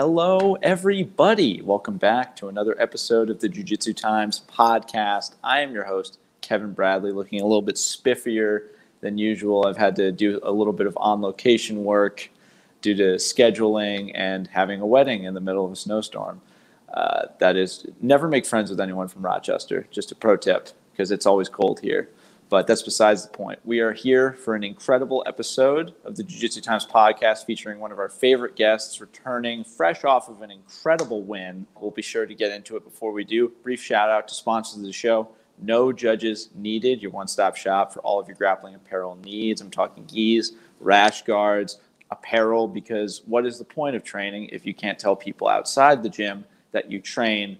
Hello, everybody. Welcome back to another episode of the Jiu Jitsu Times podcast. I am your host, Kevin Bradley, looking a little bit spiffier than usual. I've had to do a little bit of on location work due to scheduling and having a wedding in the middle of a snowstorm. Uh, that is, never make friends with anyone from Rochester. Just a pro tip, because it's always cold here. But that's besides the point. We are here for an incredible episode of the Jiu Jitsu Times podcast featuring one of our favorite guests returning fresh off of an incredible win. We'll be sure to get into it before we do. Brief shout out to sponsors of the show. No judges needed, your one stop shop for all of your grappling apparel needs. I'm talking gis, rash guards, apparel, because what is the point of training if you can't tell people outside the gym that you train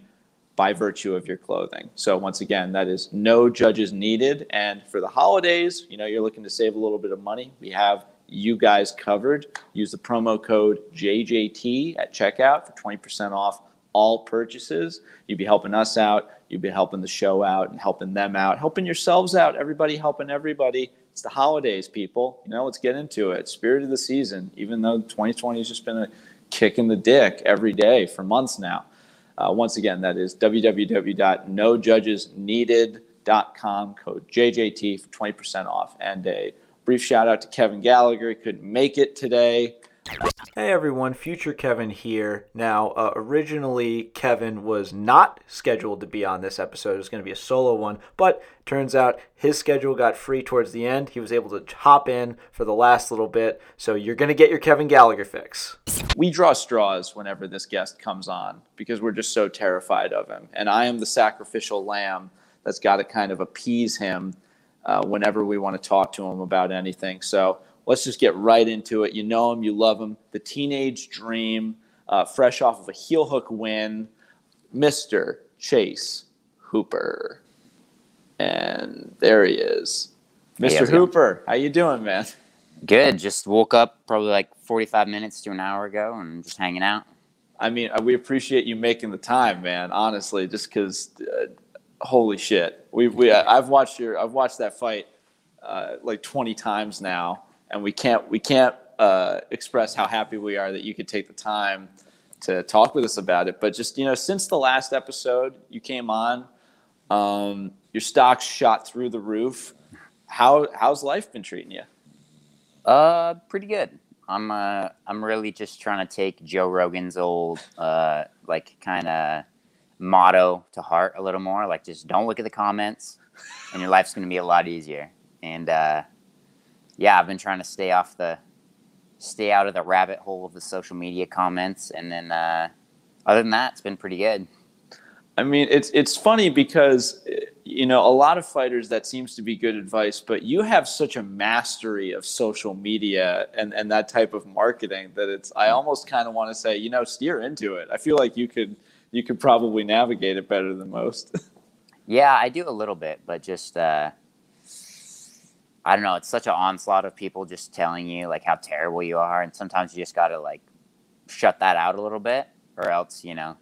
by virtue of your clothing. So once again, that is no judges needed. And for the holidays, you know, you're looking to save a little bit of money. We have you guys covered. Use the promo code JJT at checkout for 20% off all purchases. You'd be helping us out. You'd be helping the show out and helping them out, helping yourselves out. Everybody helping everybody. It's the holidays, people. You know, let's get into it. Spirit of the season, even though 2020 has just been a kick in the dick every day for months now. Uh, once again, that is www.nojudgesneeded.com, code JJT for 20% off. And a brief shout out to Kevin Gallagher. He couldn't make it today. Hey everyone, future Kevin here. Now, uh, originally Kevin was not scheduled to be on this episode. It was going to be a solo one, but turns out his schedule got free towards the end. He was able to hop in for the last little bit. So you're going to get your Kevin Gallagher fix. We draw straws whenever this guest comes on because we're just so terrified of him. And I am the sacrificial lamb that's got to kind of appease him uh, whenever we want to talk to him about anything. So let's just get right into it. You know him, you love him. The teenage dream, uh, fresh off of a heel hook win, Mr. Chase Hooper. And there he is. Mr. Hey, Hooper, how you doing, man? Good. Just woke up probably like 45 minutes to an hour ago and just hanging out. I mean, uh, we appreciate you making the time, man. Honestly, just because, uh, holy shit, we we I've watched your I've watched that fight uh, like 20 times now, and we can't we can't uh, express how happy we are that you could take the time to talk with us about it. But just you know, since the last episode you came on, um, your stocks shot through the roof. How how's life been treating you? Uh, pretty good. I'm uh I'm really just trying to take Joe Rogan's old uh like kind of motto to heart a little more. Like just don't look at the comments, and your life's gonna be a lot easier. And uh, yeah, I've been trying to stay off the stay out of the rabbit hole of the social media comments, and then uh, other than that, it's been pretty good. I mean, it's it's funny because you know a lot of fighters that seems to be good advice, but you have such a mastery of social media and and that type of marketing that it's I almost kind of want to say you know steer into it. I feel like you could you could probably navigate it better than most. yeah, I do a little bit, but just. Uh, I don't know. It's such an onslaught of people just telling you like how terrible you are, and sometimes you just gotta like shut that out a little bit, or else you know,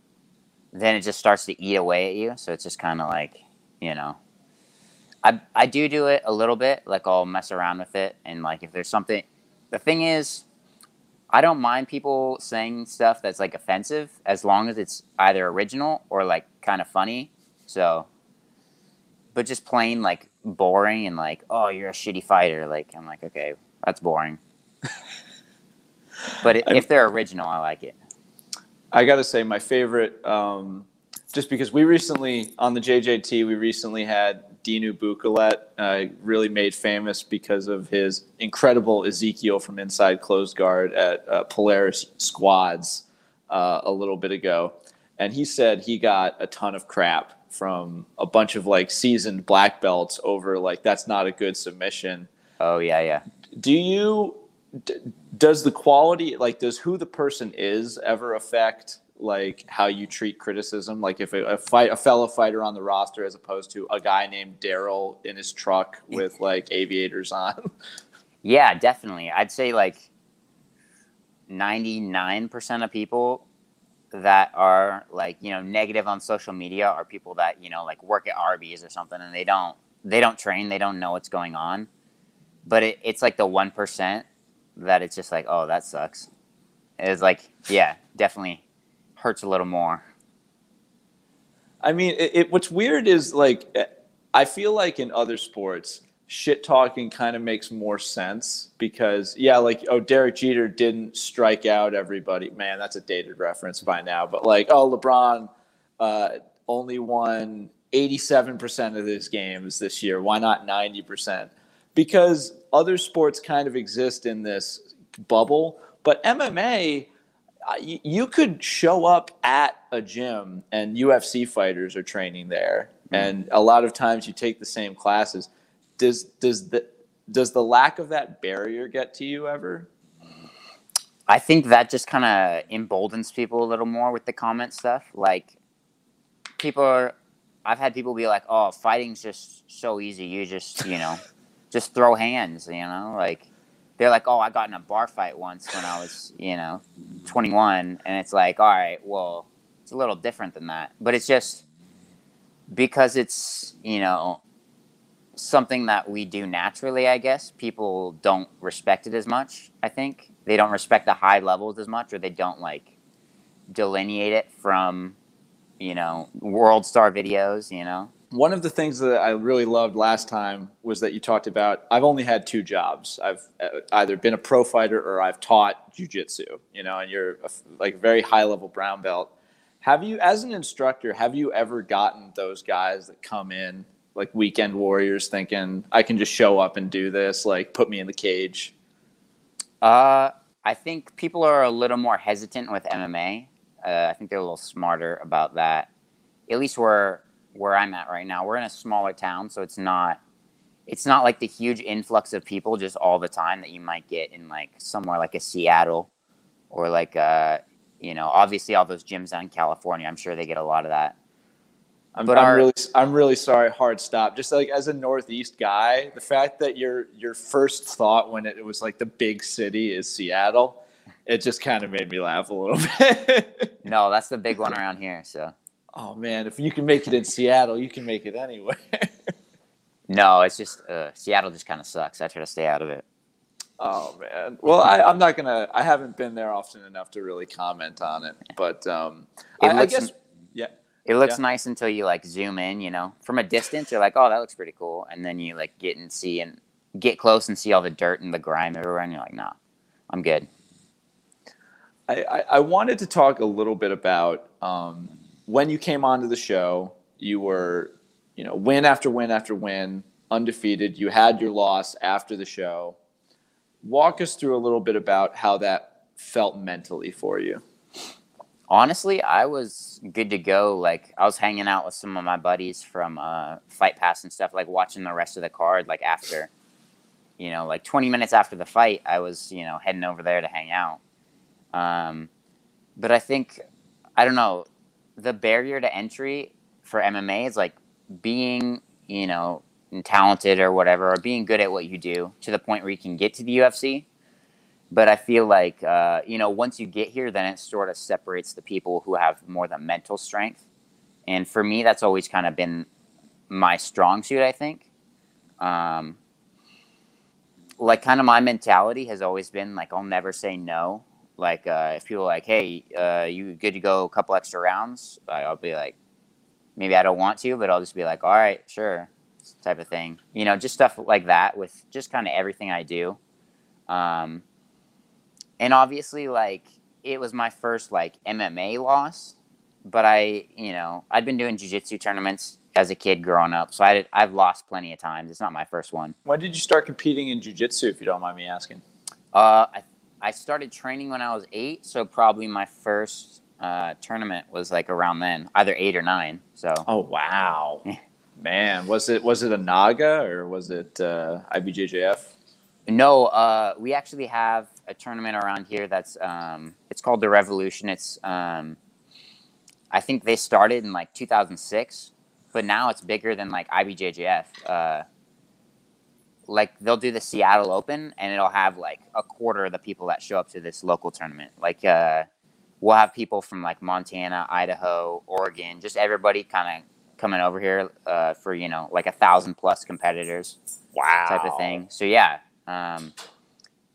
then it just starts to eat away at you. So it's just kind of like you know, I I do do it a little bit. Like I'll mess around with it, and like if there's something, the thing is, I don't mind people saying stuff that's like offensive as long as it's either original or like kind of funny. So, but just plain like boring and like, oh, you're a shitty fighter. Like, I'm like, okay, that's boring. but if they're original, I like it. I got to say, my favorite, um, just because we recently, on the JJT, we recently had Dinu Bucalet, uh, really made famous because of his incredible Ezekiel from inside closed guard at uh, Polaris Squads uh, a little bit ago. And he said he got a ton of crap from a bunch of like seasoned black belts over like that's not a good submission. Oh yeah, yeah. Do you d- does the quality like does who the person is ever affect like how you treat criticism? Like if a, a fight a fellow fighter on the roster as opposed to a guy named Daryl in his truck with like aviators on. Yeah, definitely. I'd say like 99% of people that are like you know negative on social media are people that you know like work at Arby's or something and they don't they don't train they don't know what's going on but it, it's like the 1% that it's just like oh that sucks it's like yeah definitely hurts a little more. I mean, it, it, what's weird is like I feel like in other sports, shit talking kind of makes more sense because yeah, like oh Derek Jeter didn't strike out everybody. Man, that's a dated reference by now. But like oh LeBron uh, only won 87% of his games this year. Why not 90%? Because other sports kind of exist in this bubble, but MMA you could show up at a gym and UFC fighters are training there, mm-hmm. and a lot of times you take the same classes. Does does the does the lack of that barrier get to you ever? I think that just kind of emboldens people a little more with the comment stuff. Like people are, I've had people be like, "Oh, fighting's just so easy. You just you know, just throw hands." You know, like they're like, oh, I got in a bar fight once when I was, you know, 21. And it's like, all right, well, it's a little different than that. But it's just because it's, you know, something that we do naturally, I guess, people don't respect it as much, I think. They don't respect the high levels as much, or they don't like delineate it from, you know, world star videos, you know? One of the things that I really loved last time was that you talked about I've only had two jobs. I've uh, either been a pro fighter or I've taught jujitsu, you know, and you're a, like very high level brown belt. Have you, as an instructor, have you ever gotten those guys that come in like weekend warriors thinking I can just show up and do this, like put me in the cage? Uh, I think people are a little more hesitant with MMA. Uh, I think they're a little smarter about that. At least where where I'm at right now. We're in a smaller town, so it's not it's not like the huge influx of people just all the time that you might get in like somewhere like a Seattle or like uh you know obviously all those gyms out in California. I'm sure they get a lot of that. I'm, but I'm our, really I'm really sorry. Hard stop. Just like as a Northeast guy, the fact that your your first thought when it, it was like the big city is Seattle, it just kind of made me laugh a little bit. no, that's the big one around here. So oh man, if you can make it in Seattle, you can make it anywhere. no, it's just uh, Seattle just kind of sucks. I try to stay out of it. Oh man. Well, I, am not gonna. I haven't been there often enough to really comment on it, but um, it I, looks, I guess yeah. It looks yeah. nice until you like zoom in. You know, from a distance, you're like, oh, that looks pretty cool, and then you like get and see and get close and see all the dirt and the grime everywhere, and you're like, nah, I'm good. I, I, I wanted to talk a little bit about um, when you came onto the show, you were, you know, win after win after win, undefeated. You had your loss after the show. Walk us through a little bit about how that felt mentally for you. Honestly, I was good to go. Like I was hanging out with some of my buddies from uh, Fight Pass and stuff, like watching the rest of the card. Like after, you know, like 20 minutes after the fight, I was, you know, heading over there to hang out. Um, but I think, I don't know, the barrier to entry for MMA is like being, you know, talented or whatever, or being good at what you do to the point where you can get to the UFC. But I feel like, uh, you know, once you get here, then it sort of separates the people who have more the mental strength. And for me, that's always kind of been my strong suit, I think. Um, like, kind of my mentality has always been like, I'll never say no like uh, if people are like, hey, uh, you good to go a couple extra rounds? I'll be like, maybe I don't want to, but I'll just be like, all right, sure, type of thing. You know, just stuff like that with just kind of everything I do. Um, and obviously, like it was my first like MMA loss, but I, you know, I'd been doing jujitsu tournaments as a kid growing up, so I I've lost plenty of times. It's not my first one. When did you start competing in jujitsu, if you don't mind me asking? Uh, I I started training when I was eight, so probably my first uh, tournament was like around then, either eight or nine. So. Oh wow, man! Was it was it a Naga or was it uh, IBJJF? No, uh, we actually have a tournament around here that's um, it's called the Revolution. It's um, I think they started in like 2006, but now it's bigger than like IBJJF. Like they'll do the Seattle Open and it'll have like a quarter of the people that show up to this local tournament. Like uh, we'll have people from like Montana, Idaho, Oregon, just everybody kind of coming over here uh, for you know like a thousand plus competitors. Wow. Type of thing. So yeah, um,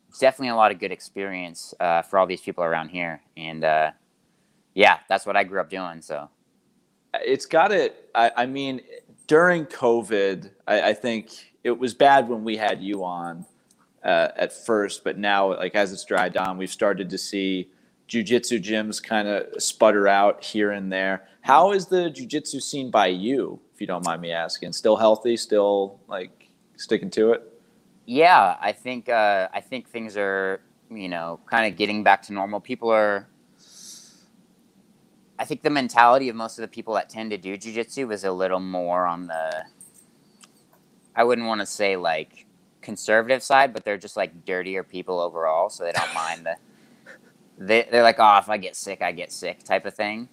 it's definitely a lot of good experience uh, for all these people around here, and uh, Yeah, that's what I grew up doing. So it's got it. I, I mean, during COVID, I, I, think it was bad when we had you on uh, at first, but now, like as it's dried down, we've started to see jujitsu gyms kind of sputter out here and there. How is the jujitsu scene by you, if you don't mind me asking? Still healthy? Still like sticking to it? Yeah, I think uh, I think things are you know kind of getting back to normal. People are I think the mentality of most of the people that tend to do jujitsu is a little more on the, I wouldn't want to say like conservative side, but they're just like dirtier people overall, so they don't mind the. They they're like, oh, if I get sick, I get sick type of thing.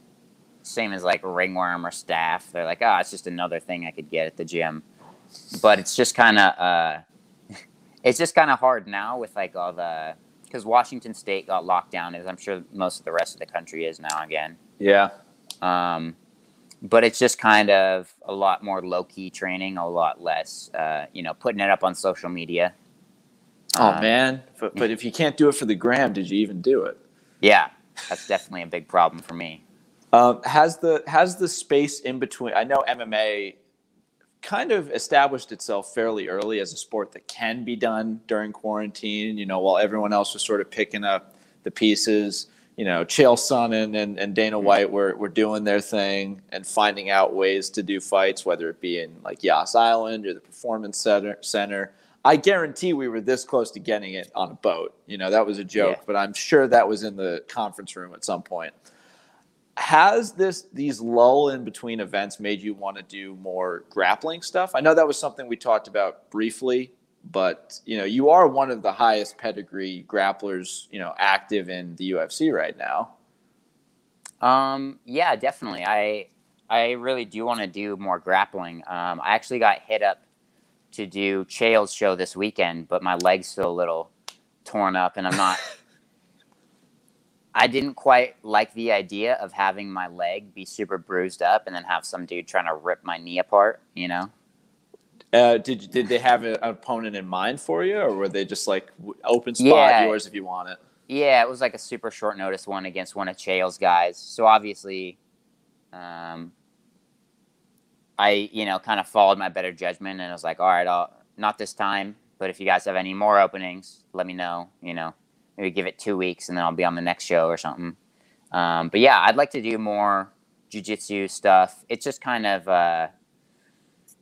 Same as like ringworm or staph. They're like, oh, it's just another thing I could get at the gym, but it's just kind of uh, it's just kind of hard now with like all the because Washington State got locked down, as I'm sure most of the rest of the country is now again. Yeah. Um, but it's just kind of a lot more low key training, a lot less, uh, you know, putting it up on social media. Oh um, man! But, but if you can't do it for the gram, did you even do it? Yeah, that's definitely a big problem for me. Um, has the has the space in between? I know MMA kind of established itself fairly early as a sport that can be done during quarantine. You know, while everyone else was sort of picking up the pieces you know, Chael Sonnen and, and Dana mm-hmm. White were, were doing their thing and finding out ways to do fights, whether it be in like Yas Island or the Performance Center. Center. I guarantee we were this close to getting it on a boat. You know, that was a joke, yeah. but I'm sure that was in the conference room at some point. Has this these lull in between events made you want to do more grappling stuff? I know that was something we talked about briefly but you know you are one of the highest pedigree grapplers you know active in the UFC right now. Um, yeah, definitely. I I really do want to do more grappling. Um, I actually got hit up to do Chael's show this weekend, but my leg's still a little torn up, and I'm not. I didn't quite like the idea of having my leg be super bruised up and then have some dude trying to rip my knee apart. You know. Uh, did did they have an opponent in mind for you, or were they just like open spot yeah. yours if you want it? Yeah, it was like a super short notice one against one of Chael's guys. So obviously, um, I you know kind of followed my better judgment and I was like, all right, I'll not this time, but if you guys have any more openings, let me know. You know, maybe give it two weeks and then I'll be on the next show or something. Um, but yeah, I'd like to do more jujitsu stuff. It's just kind of. Uh,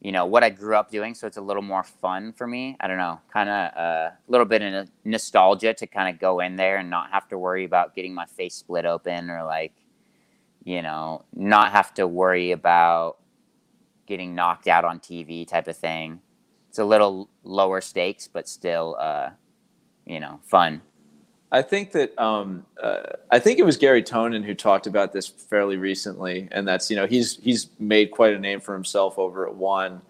you know what I grew up doing, so it's a little more fun for me. I don't know, kind of uh, a little bit of nostalgia to kind of go in there and not have to worry about getting my face split open or like, you know, not have to worry about getting knocked out on TV type of thing. It's a little lower stakes, but still, uh, you know, fun. I think that um, uh, I think it was Garry Tonon who talked about this fairly recently, and that's you know he's he's made quite a name for himself over at one,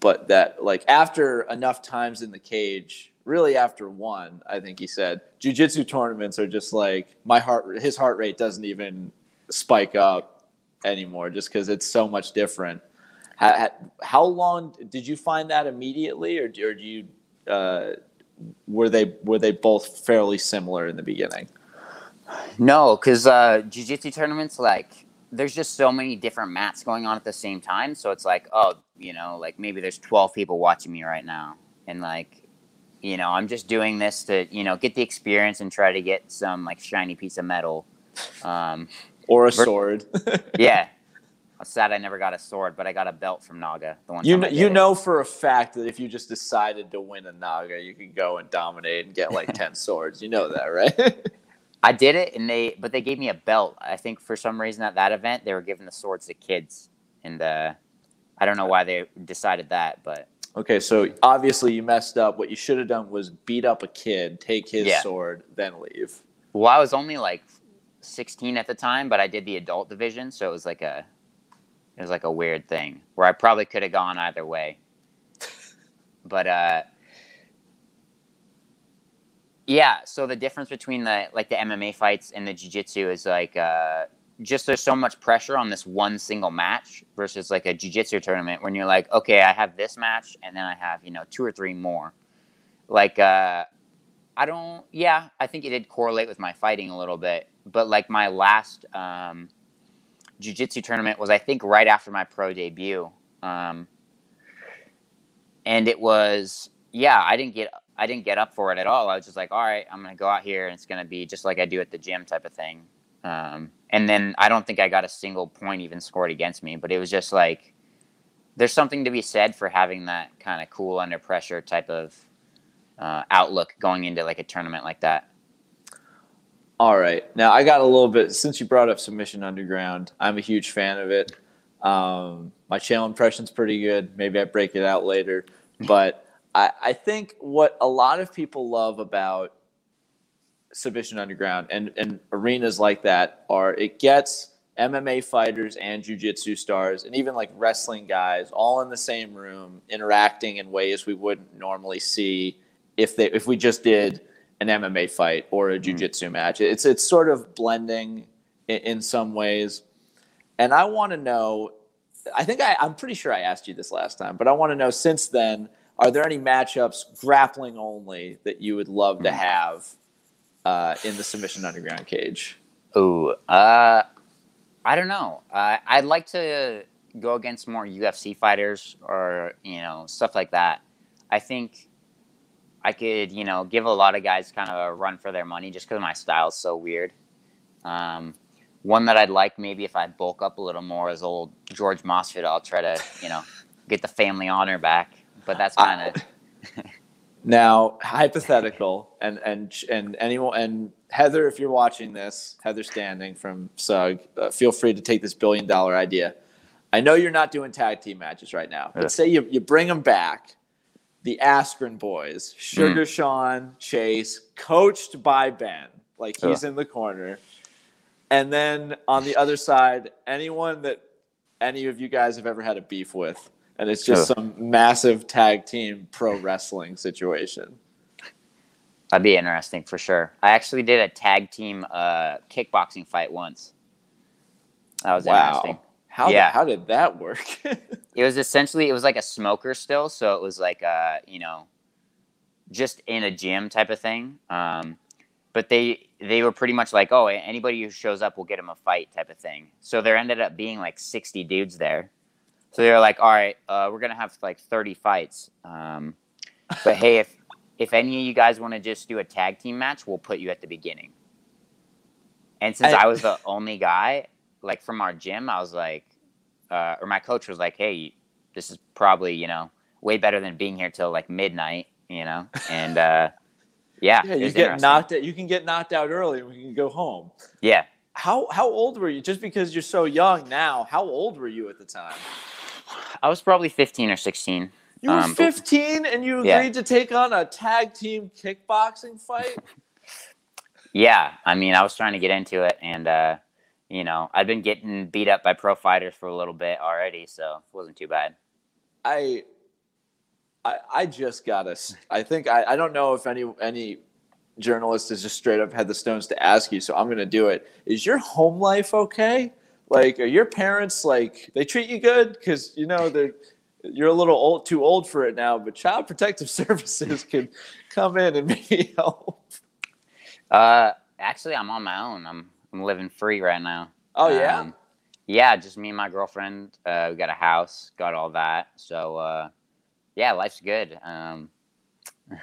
but that like after enough times in the cage, really after one, I think he said jujitsu tournaments are just like my heart his heart rate doesn't even spike up anymore just because it's so much different. How, how, long did you find that immediately, or, or do you? Uh, were they were they both fairly similar in the beginning? No, because uh, jiu-jitsu tournaments like there's just so many different mats going on at the same time. So it's like, oh, you know, like maybe there's 12 people watching me right now, and like, you know, I'm just doing this to you know get the experience and try to get some like shiny piece of metal, um, or a sword. yeah, I'm sad I never got a sword, but I got a belt from Naga. The one you know, you know for a fact that if you just decided to win a Naga, you could go and dominate and get like ten swords. You know that, right? I did it, and they but they gave me a belt. I think for some reason at that event they were giving the swords to kids, and uh, I don't know why they decided that, but okay. So obviously you messed up. What you should have done was beat up a kid, take his yeah. sword, then leave. Well, I was only like 16 at the time, but I did the adult division, so it was like a it was like a weird thing where I probably could have gone either way. but uh yeah, so the difference between the like the MMA fights and the jiu-jitsu is like uh just there's so much pressure on this one single match versus like a jiu-jitsu tournament when you're like, okay, I have this match and then I have, you know, two or three more. Like uh I don't yeah, I think it did correlate with my fighting a little bit but like my last um, jiu-jitsu tournament was I think right after my pro debut. Um, and it was yeah, I didn't get I didn't get up for it at all. I was just like, all right, I'm gonna go out here and it's gonna be just like I do at the gym type of thing. Um, and then I don't think I got a single point even scored against me, but it was just like there's something to be said for having that kind of cool under pressure type of uh, outlook going into like a tournament like that. All right. Now I got a little bit since you brought up Submission Underground. I'm a huge fan of it. Um, my Chael impression's pretty good. Maybe I break it out later, but I, I think what a lot of people love about Submission Underground and, and arenas like that are it gets MMA fighters and jujitsu stars and even like wrestling guys all in the same room interacting in ways we wouldn't normally see if they if we just did an MMA fight or a Mm-hmm. jujitsu match. It's it's sort of blending in, in some ways, and I want to know. I think I, I'm pretty sure I asked you this last time, but I want to know since then. Are there any matchups grappling only that you would love Mm. to have uh, in the submission underground cage? Ooh, uh, I don't know. Uh, I'd like to go against more UFC fighters or you know stuff like that. I think I could you know give a lot of guys kind of a run for their money just because my style's so weird. Um, one that I'd like maybe if I bulk up a little more is old George Masvidal. I'll try to you know get the family honor back, but that's kind of Now, hypothetical, and and and anyone and Heather, if you're watching this, Heather Standing from Sug, uh, feel free to take this billion dollar idea. I know you're not doing tag team matches right now, but Yeah. say you, you bring them back, the Askren boys, Sugar Sean, Chase, coached by Ben, like he's in the corner, and then on the other side, anyone that any of you guys have ever had a beef with, and it's just some massive tag team pro wrestling situation. that'd be interesting for sure. I actually did a tag team uh, kickboxing fight once. That was interesting. How Yeah. how did that work? It was essentially it was like a smoker still, so it was like uh, you know, just in a gym type of thing. Um, but they they were pretty much like, oh, anybody who shows up we'll get him a fight type of thing. So there ended up being like sixty dudes there. So they were like, all right, uh, we're gonna have like thirty fights. Um, but hey, if if any of you guys want to just do a tag team match, we'll put you at the beginning. And since I- I was the only guy, like from our gym, I was like, uh, or my coach was like, "Hey, this is probably you know way better than being here till like midnight, you know." And uh, yeah, yeah, you get knocked out. You can get knocked out early, and we can go home. Yeah, How how old were you? Just because you're so young now, how old were you at the time? I was probably fifteen or sixteen. You were Um, but- 15 and you agreed Yeah. to take on a tag team kickboxing fight? Yeah, I mean, I was trying to get into it, and uh, you know, I'd been getting beat up by pro fighters for a little bit already, so it wasn't too bad. I I I just gotta s- I think I, I don't know if any any journalist has just straight up had the stones to ask you, so I'm gonna do it. Is your home life okay? Like are your parents like they treat you good? Because you know they're you're a little old too old for it now, but child protective services can come in and maybe help. Uh, actually, I'm on my own. I'm I'm living free right now. Oh yeah? Um, yeah, just me and my girlfriend. Uh, we got a house, got all that. So uh, yeah, life's good. Um,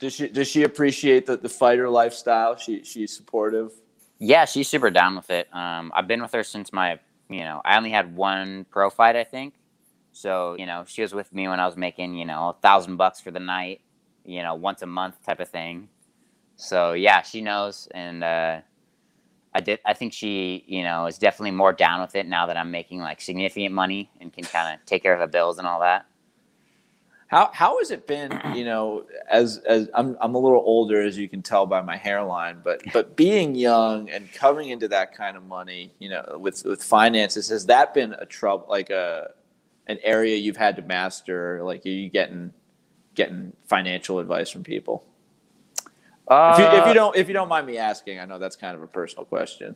Does she does she appreciate the, the fighter lifestyle? She she's supportive. yeah, she's super down with it. Um, I've been with her since my, you know, I only had one pro fight, I think. So you know, she was with me when I was making, you know, a thousand bucks for the night, you know, once a month type of thing. So yeah, she knows, and uh, I did. I think she, you know, is definitely more down with it now that I'm making like significant money and can kind of take care of the bills and all that. How how has it been? You know, as as I'm I'm a little older, as you can tell by my hairline, but but being young and coming into that kind of money, you know, with with finances, has that been a trouble? Like a an area you've had to master? Like, are you getting getting financial advice from people? Uh, If you, if you don't if you don't mind me asking, I know that's kind of a personal question.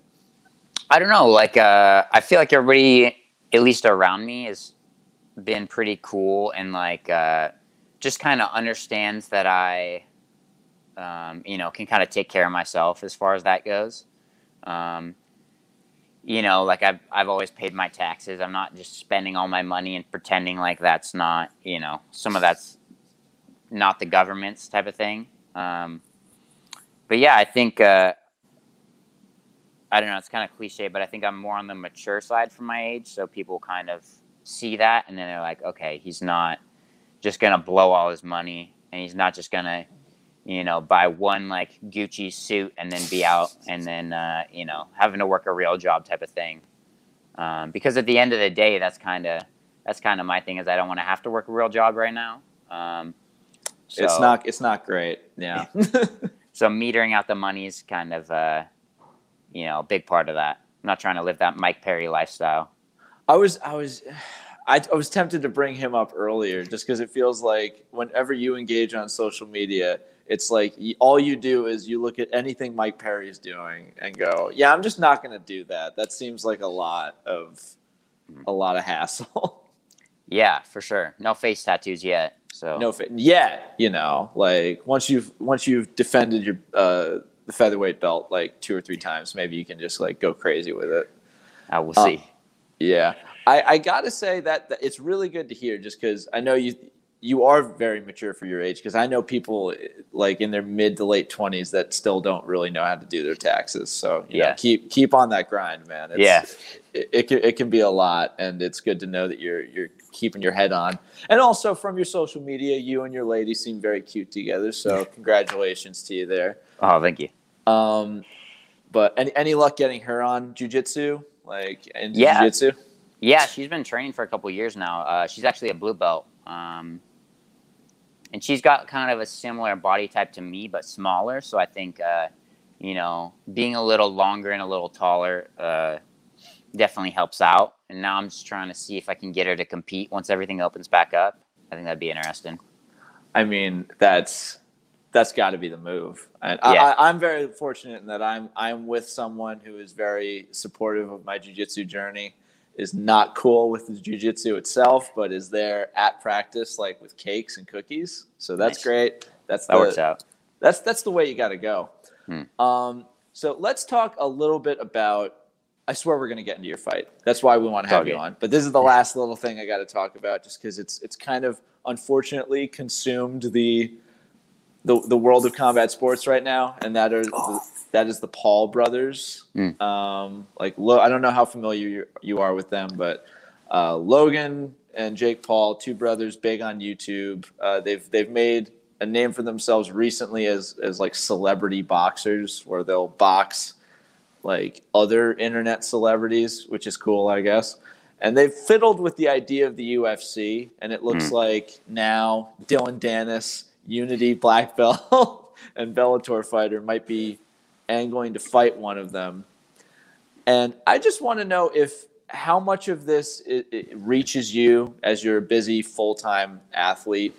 I don't know. Like, uh, I feel like everybody, at least around me, has been pretty cool and like uh, just kind of understands that I, um, you know, can kind of take care of myself as far as that goes. Um, you know, like I've I've always paid my taxes. I'm not just spending all my money and pretending like that's not, you know, some of that's not the government's type of thing. Um, but yeah, I think uh, I don't know. It's kind of cliche, but I think I'm more on the mature side for my age, so people kind of see that and then they're like, okay, he's not just gonna blow all his money, and he's not just gonna you know, buy one like Gucci suit and then be out and then, uh, you know, having to work a real job type of thing. Um, because at the end of the day, that's kind of, that's kind of my thing is I don't want to have to work a real job right now. Um, so, it's not, it's not great. Yeah. so metering out the money is kind of, uh, you know, a big part of that. I'm not trying to live that Mike Perry lifestyle. I was, I was, I, I was tempted to bring him up earlier just because it feels like whenever you engage on social media, it's like all you do is you look at anything Mike Perry is doing and go, "Yeah, I'm just not going to do that." That seems like a lot of a lot of hassle. Yeah, for sure. No face tattoos yet. So no, fa- yeah, you know, like once you've once you've defended your uh, the featherweight belt like two or three times, maybe you can just like go crazy with it. I will see. Uh, yeah, I, I gotta say that, that it's really good to hear, just because I know you you are very mature for your age because I know people like in their mid to late twenties that still don't really know how to do their taxes. So yeah, know, keep keep on that grind, man. It's, yeah, it, it can it can be a lot, and it's good to know that you're you're keeping your head on. And also from your social media, you and your lady seem very cute together. So congratulations to you there. Oh, thank you. Um, but any any luck getting her on jujitsu? Like in yeah. jujitsu? Yeah, she's been training for a couple years now. Uh, she's actually a blue belt. Um, and she's got kind of a similar body type to me, but smaller. So I think, uh, you know, being a little longer and a little taller uh, definitely helps out. And now I'm just trying to see if I can get her to compete once everything opens back up. I think that'd be interesting. I mean, that's that's got to be the move. And yeah. I, am very fortunate in that I'm I'm with someone who is very supportive of my jujitsu journey is not cool with the jujitsu itself, but is there at practice, like with cakes and cookies. So that's nice. great. That's that the, works out. That's that's the way you got to go. Hmm. Um, so let's talk a little bit about. I swear we're going to get into your fight. That's why we want to have okay. you on. But this is the last little thing I got to talk about, just because it's it's kind of unfortunately consumed the the the world of combat sports right now, and that are oh. the, that is the Paul brothers. Mm. Um, like Lo- I don't know how familiar you, you are with them, but uh, Logan and Jake Paul, two brothers, big on YouTube. Uh, they've they've made a name for themselves recently as as like celebrity boxers, where they'll box like other internet celebrities, which is cool, I guess. And they've fiddled with the idea of the UFC, and it looks mm. like now Dillon Danis, Unity black belt, and Bellator fighter might be and going to fight one of them. And I just want to know if how much of this it, it reaches you as you're a busy full time athlete,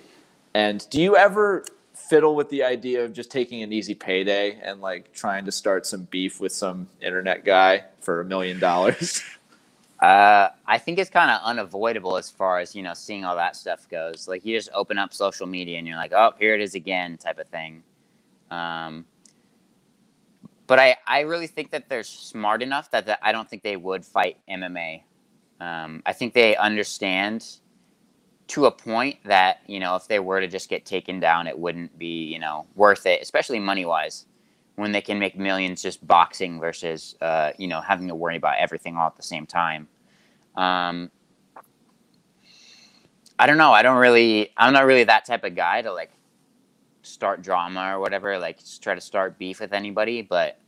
and do you ever fiddle with the idea of just taking an easy payday and like trying to start some beef with some internet guy for a million dollars? Uh, I think it's kind of unavoidable as far as you know seeing all that stuff goes. Like you just open up social media and you're like, oh, here it is again, type of thing. Um, but I, I really think that they're smart enough that, that I don't think they would fight MMA. Um, I think they understand to a point that you know if they were to just get taken down, it wouldn't be you know worth it, especially money wise, when they can make millions just boxing versus uh, you know having to worry about everything all at the same time. Um, I don't know. I don't really. I'm not really that type of guy to like start drama or whatever, like try to start beef with anybody. But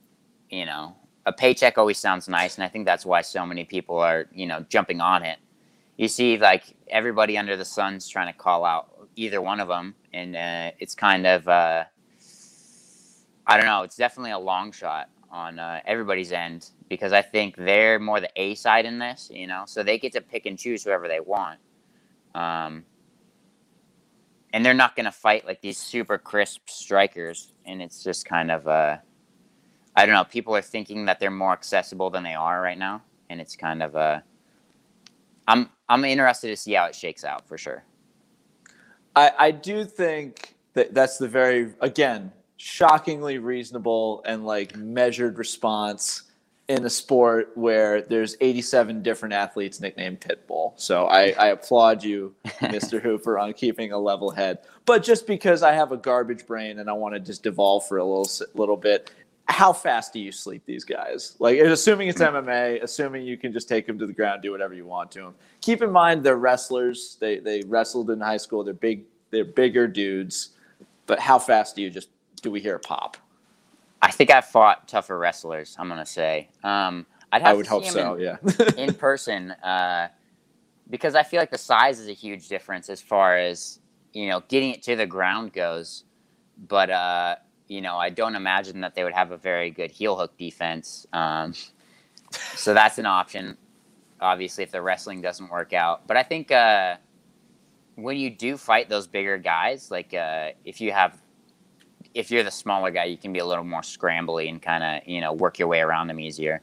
you know, a paycheck always sounds nice, and I think that's why so many people are you know jumping on it. You see, like everybody under the sun's trying to call out either one of them, and uh, it's kind of uh, I don't know. It's definitely a long shot on uh, everybody's end because I think they're more the A side in this, you know, so they get to pick and choose whoever they want. Um, and they're not going to fight like these super crisp strikers. And it's just kind of, uh, I don't know, people are thinking that they're more accessible than they are right now. And it's kind of, uh, I'm, I'm interested to see how it shakes out for sure. I, I do think that that's the very, again, shockingly reasonable and like measured response in a sport where there's 87 different athletes nicknamed Pitbull. So I, I applaud you, Mr. Hooper, on keeping a level head. But just because I have a garbage brain and I want to just devolve for a little little bit, how fast do you sleep these guys? Like, assuming it's MMA, assuming you can just take them to the ground, do whatever you want to them. Keep in mind they're wrestlers. They they wrestled in high school. They're big. They're bigger dudes. But how fast do you just do we hear a pop? I think I fought tougher wrestlers. I'm gonna say. Um, I'd have I would to hope so. in, yeah. in person uh, because I feel like the size is a huge difference as far as you know getting it to the ground goes. But uh, you know, I don't imagine that they would have a very good heel hook defense. Um, so that's an option. Obviously, if the wrestling doesn't work out, but I think uh, when you do fight those bigger guys, like uh, if you have if you're the smaller guy, you can be a little more scrambly and kind of you know work your way around them easier.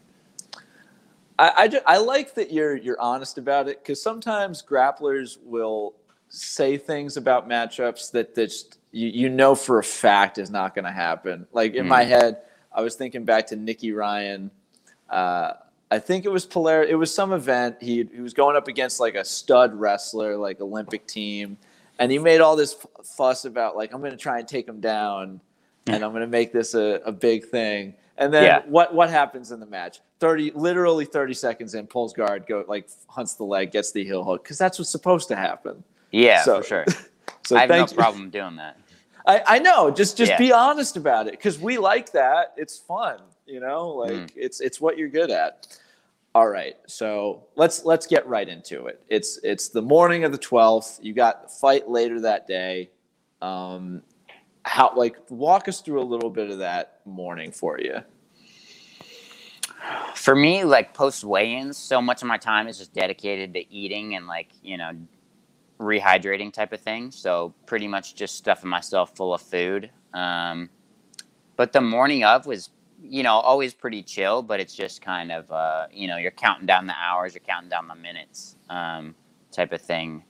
I, I, I like that you're you're honest about it because sometimes grapplers will say things about matchups that that you, you know for a fact is not going to happen. Like in my Mm. head, I was thinking back to Nicky Ryan. Uh, I think it was Polar. It was some event. He he was going up against like a stud wrestler, like Olympic team, and he made all this f- fuss about like I'm going to try and take him down, and I'm going to make this a, a big thing. And then Yeah. what what happens in the match? Thirty, literally thirty seconds in, pulls guard, go like hunts the leg, gets the heel hook, because that's what's supposed to happen. Yeah, So- for sure. So I have no you. problem doing that. I, I know. Just just Yeah. be honest about it because we like that. It's fun, you know. Like Mm. it's it's what you're good at. All right, so let's let's get right into it. It's it's the morning of the twelfth. You got the fight later that day. Um, how like walk us through a little bit of that morning for you. For me, like post weigh-ins, so much of my time is just dedicated to eating and like you know rehydrating type of thing. So pretty much just stuffing myself full of food. Um, but the morning of was you know always pretty chill, but it's just kind of uh, you know you're counting down the hours, you're counting down the minutes, um, type of thing.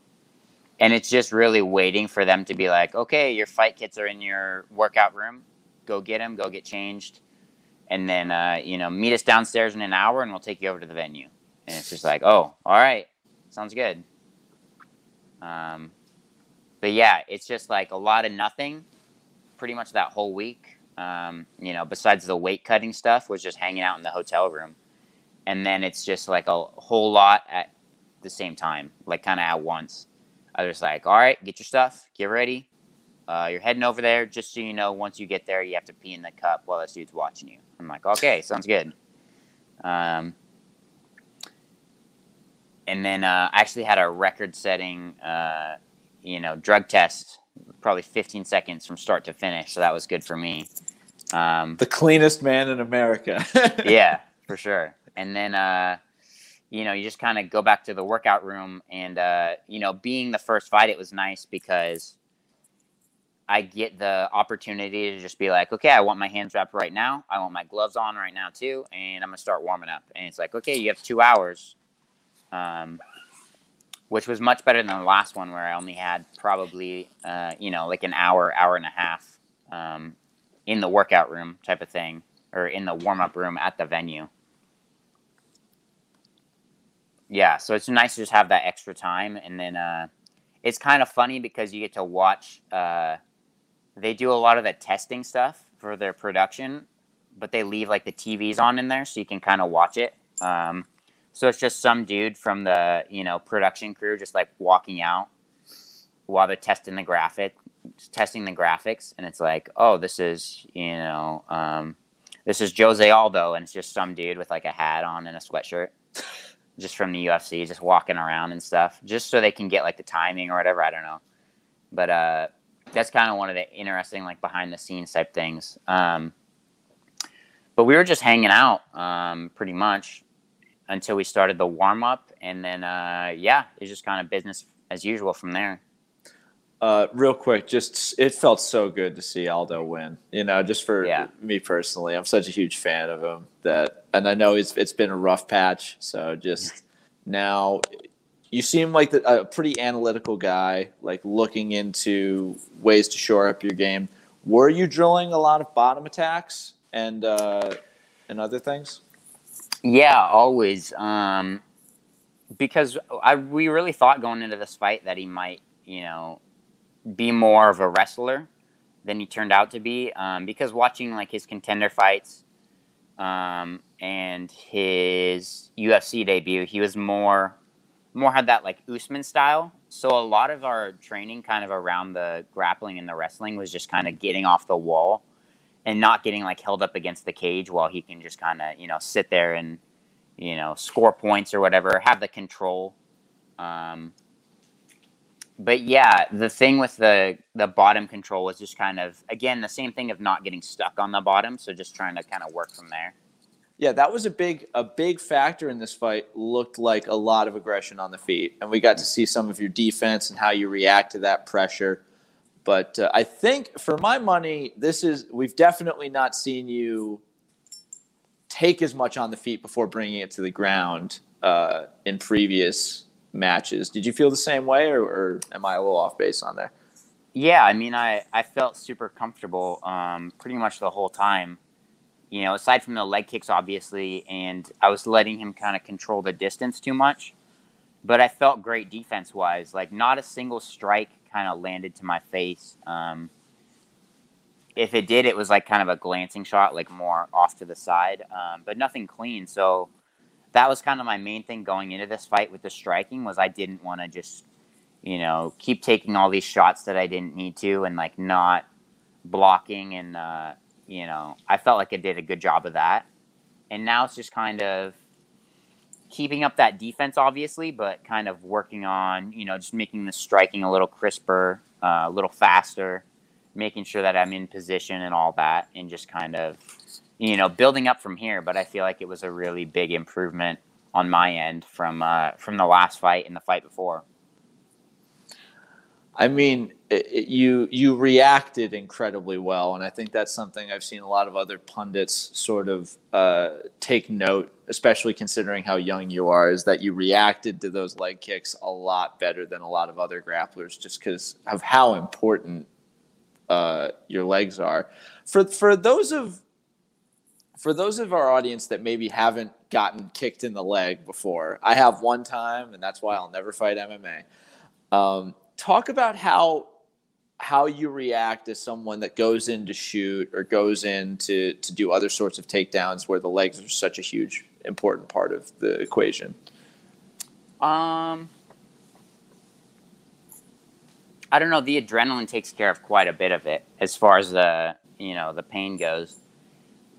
And it's just really waiting for them to be like, okay, your fight kits are in your workout room. Go get them. Go get changed and then uh, you know meet us downstairs in an hour and we'll take you over to the venue and it's just like oh all right sounds good um, but yeah it's just like a lot of nothing pretty much that whole week. Um, you know besides the weight cutting stuff was just hanging out in the hotel room. And then it's just like a whole lot at the same time like kind of at once. I was like all right get your stuff get ready. Uh, you're heading over there. Just so you know once you get there you have to pee in the cup while this dude's watching you. I'm like okay sounds good. Um, and then uh, i actually had a record setting uh, you know drug test probably 15 seconds from start to finish so that was good for me um, The cleanest man in America. yeah, for sure. And then, uh, you know, you just kind of go back to the workout room, and uh, you know, being the first fight, it was nice because I get the opportunity to just be like, okay, I want my hands wrapped right now. I want my gloves on right now too, and I'm gonna start warming up. And it's like, okay, you have two hours, um, which was much better than the last one where I only had probably, uh, you know, like an hour, hour and a half um, in the workout room type of thing, or in the warm up room at the venue. Yeah, so it's nice to just have that extra time, and then uh, it's kind of funny because you get to watch. Uh, they do a lot of the testing stuff for their production, but they leave like the TVs on in there so you can kind of watch it. Um, so it's just some dude from the you know production crew just like walking out while they're testing the graphic, testing the graphics, and it's like, oh, this is you know, um, this is Jose Aldo, and it's just some dude with like a hat on and a sweatshirt, just from the UFC, just walking around and stuff, just so they can get like the timing or whatever. I don't know, but uh, that's kind of one of the interesting like behind the scenes type things. Um, but we were just hanging out, um, pretty much until we started the warm up, and then uh, yeah, it's just kind of business as usual from there. Uh, real quick, just it felt so good to see Aldo win. You know, just for Yeah. me personally, I'm such a huge fan of him that, and I know it's it's been a rough patch. So just now, you seem like the, a pretty analytical guy, like looking into ways to shore up your game. Were you drilling a lot of bottom attacks and uh, and other things? Yeah, always. Um, because I we really thought going into this fight that he might, you know, be more of a wrestler than he turned out to be. Um, because watching like his contender fights, um, and his UFC debut, he was more more had that like Usman style. So a lot of our training kind of around the grappling and the wrestling was just kind of getting off the wall and not getting like held up against the cage while he can just kind of, you know, sit there and, you know, score points or whatever, have the control. Um, but yeah, the thing with the the bottom control was just kind of again the same thing of not getting stuck on the bottom, so just trying to kind of work from there. Yeah, that was a big a big factor in this fight. Looked like a lot of aggression on the feet, and we got to see some of your defense and how you react to that pressure. But uh, I think, for my money, this is we've definitely not seen you take as much on the feet before bringing it to the ground uh, in previous matches. Did you feel the same way, or, or, am I a little off base on there? Yeah, I mean, I I felt super comfortable um, pretty much the whole time you know, aside from the leg kicks, obviously, and I was letting him kind of control the distance too much. But I felt great defense wise. Like, not a single strike kind of landed to my face. Um, if it did, it was like kind of a glancing shot, like more off to the side, um, but nothing clean. So that was kind of my main thing going into this fight with the striking was I didn't want to just, you know, keep taking all these shots that I didn't need to and like not blocking and uh, you know, I felt like I did a good job of that. And now it's just kind of keeping up that defense, obviously, but kind of working on, you know, just making the striking a little crisper, uh, a little faster, making sure that I'm in position and all that, and just kind of, you know, building up from here. But I feel like it was a really big improvement on my end from uh, from the last fight and the fight before. I mean, it, it, you you reacted incredibly well, and I think that's something I've seen a lot of other pundits sort of uh, take note, especially considering how young you are. Is that you reacted to those leg kicks a lot better than a lot of other grapplers, just because of how important uh, your legs are. For for those of for those of our audience that maybe haven't gotten kicked in the leg before, I have one time, and that's why I'll never fight MMA. Um, talk about how how you react as someone that goes in to shoot or goes in to, to do other sorts of takedowns where the legs are such a huge important part of the equation? Um i don't know. The adrenaline takes care of quite a bit of it as far as the you know the pain goes.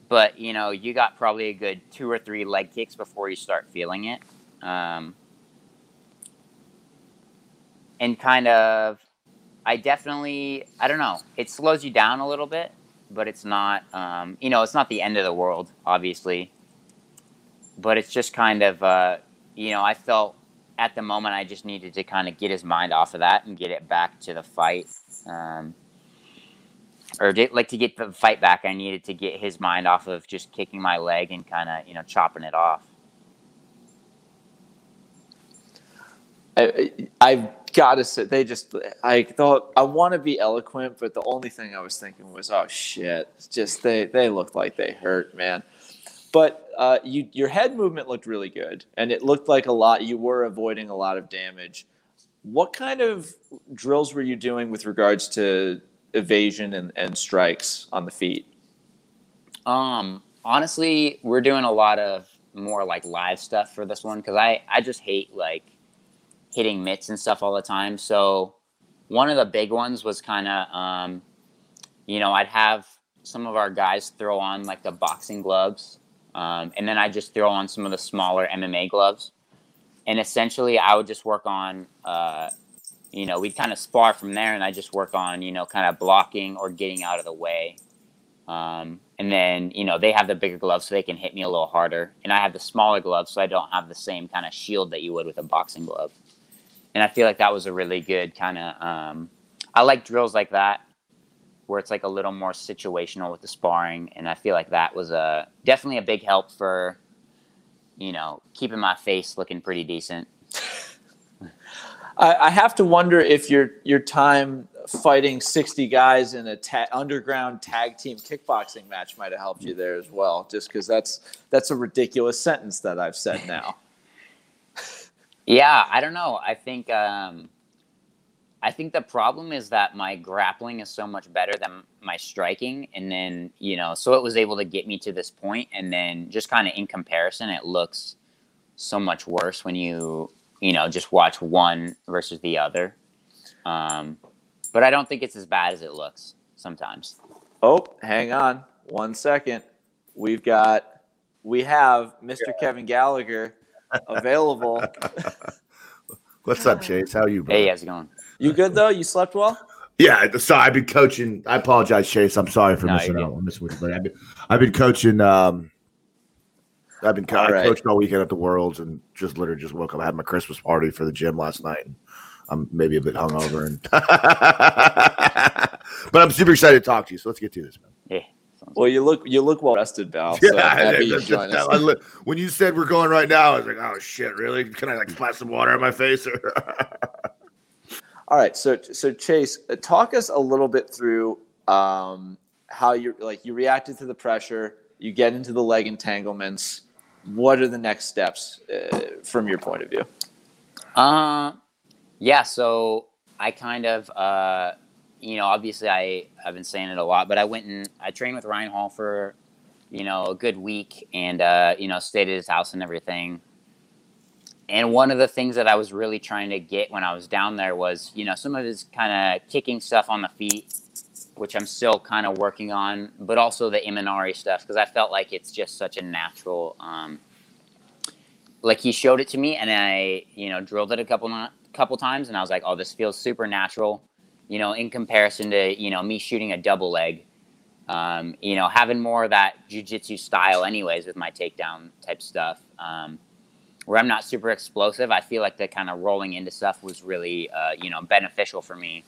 But you know you got probably a good two or three leg kicks before you start feeling it. Um, and kind of I definitely I don't know. It slows you down a little bit, but it's not um, you know it's not the end of the world, obviously. But it's just kind of uh, you know I felt at the moment I just needed to kind of get his mind off of that and get it back to the fight. Um, or like to get the fight back, I needed to get his mind off of just kicking my leg and kind of you know chopping it off. I, I've got to say, they just, I thought, I want to be eloquent, but the only thing I was thinking was, oh shit, just they, they looked like they hurt, man. But uh, you, your head movement looked really good, and it looked like a lot, you were avoiding a lot of damage. What kind of drills were you doing with regards to evasion and, and strikes on the feet? Um, honestly, we're doing a lot of more like live stuff for this one because I, I just hate like hitting mitts and stuff all the time. So one of the big ones was kind of, um, you know, I'd have some of our guys throw on like the boxing gloves, um, and then I just throw on some of the smaller MMA gloves, and essentially I would just work on, uh, you know, we'd kind of spar from there, and I just work on, you know, kind of blocking or getting out of the way. Um, and then, you know, they have the bigger gloves so they can hit me a little harder. And I have the smaller gloves so I don't have the same kind of shield that you would with a boxing glove and I feel like that was a really good kind of. Um, I like drills like that, where it's like a little more situational with the sparring, and I feel like that was a definitely a big help for, you know, keeping my face looking pretty decent. I, I have to wonder if your your time fighting 60 guys in a ta- underground tag team kickboxing match might have helped you there as well just because that's that's a ridiculous sentence that i've said now yeah i don't know i think um i think the problem is that my grappling is so much better than my striking and then you know so it was able to get me to this point and then just kind of in comparison it looks so much worse when you you know just watch one versus the other um but I don't think it's as bad as it looks sometimes. Oh, hang on one second. We've got we have Mr. Yeah. Kevin Gallagher available. What's up, Chase? How are you? Bro? Hey, how's it going? You good though? You slept well? Yeah, so I've been coaching. I apologize, Chase. I'm sorry for no, missing out on this week, but I've been, I've been coaching. Um, I've been co- I coached all weekend at the Worlds and just literally just woke up. I had my Christmas party for the gym last night. And I'm maybe a bit hungover, and but I'm super excited to talk to you. So let's get to this, man. Yeah. Well, you look you look well rested, Val. So yeah, you that, when you said we're going right now, I was like, oh shit, really? Can I like splash some water on my face? All right, so so Chase, uh, talk us a little bit through um, how you like you reacted to the pressure. You get into the leg entanglements. What are the next steps uh, from your point of view? Uh, yeah, so I kind of, uh, you know, obviously I I've been saying it a lot, but I went and I trained with Ryan Hall for, you know, a good week, and uh, you know, stayed at his house and everything. And one of the things that I was really trying to get when I was down there was, you know, some of his kind of kicking stuff on the feet, which I'm still kind of working on, but also the Imanari stuff because I felt like it's just such a natural. Um, like he showed it to me, and I, you know, drilled it a couple couple times, and I was like, oh, this feels super natural. You know, in comparison to you know me shooting a double leg. Um, you know, having more of that jujitsu style, anyways, with my takedown type stuff. Um, where I'm not super explosive, I feel like the kind of rolling into stuff was really, uh, you know, beneficial for me.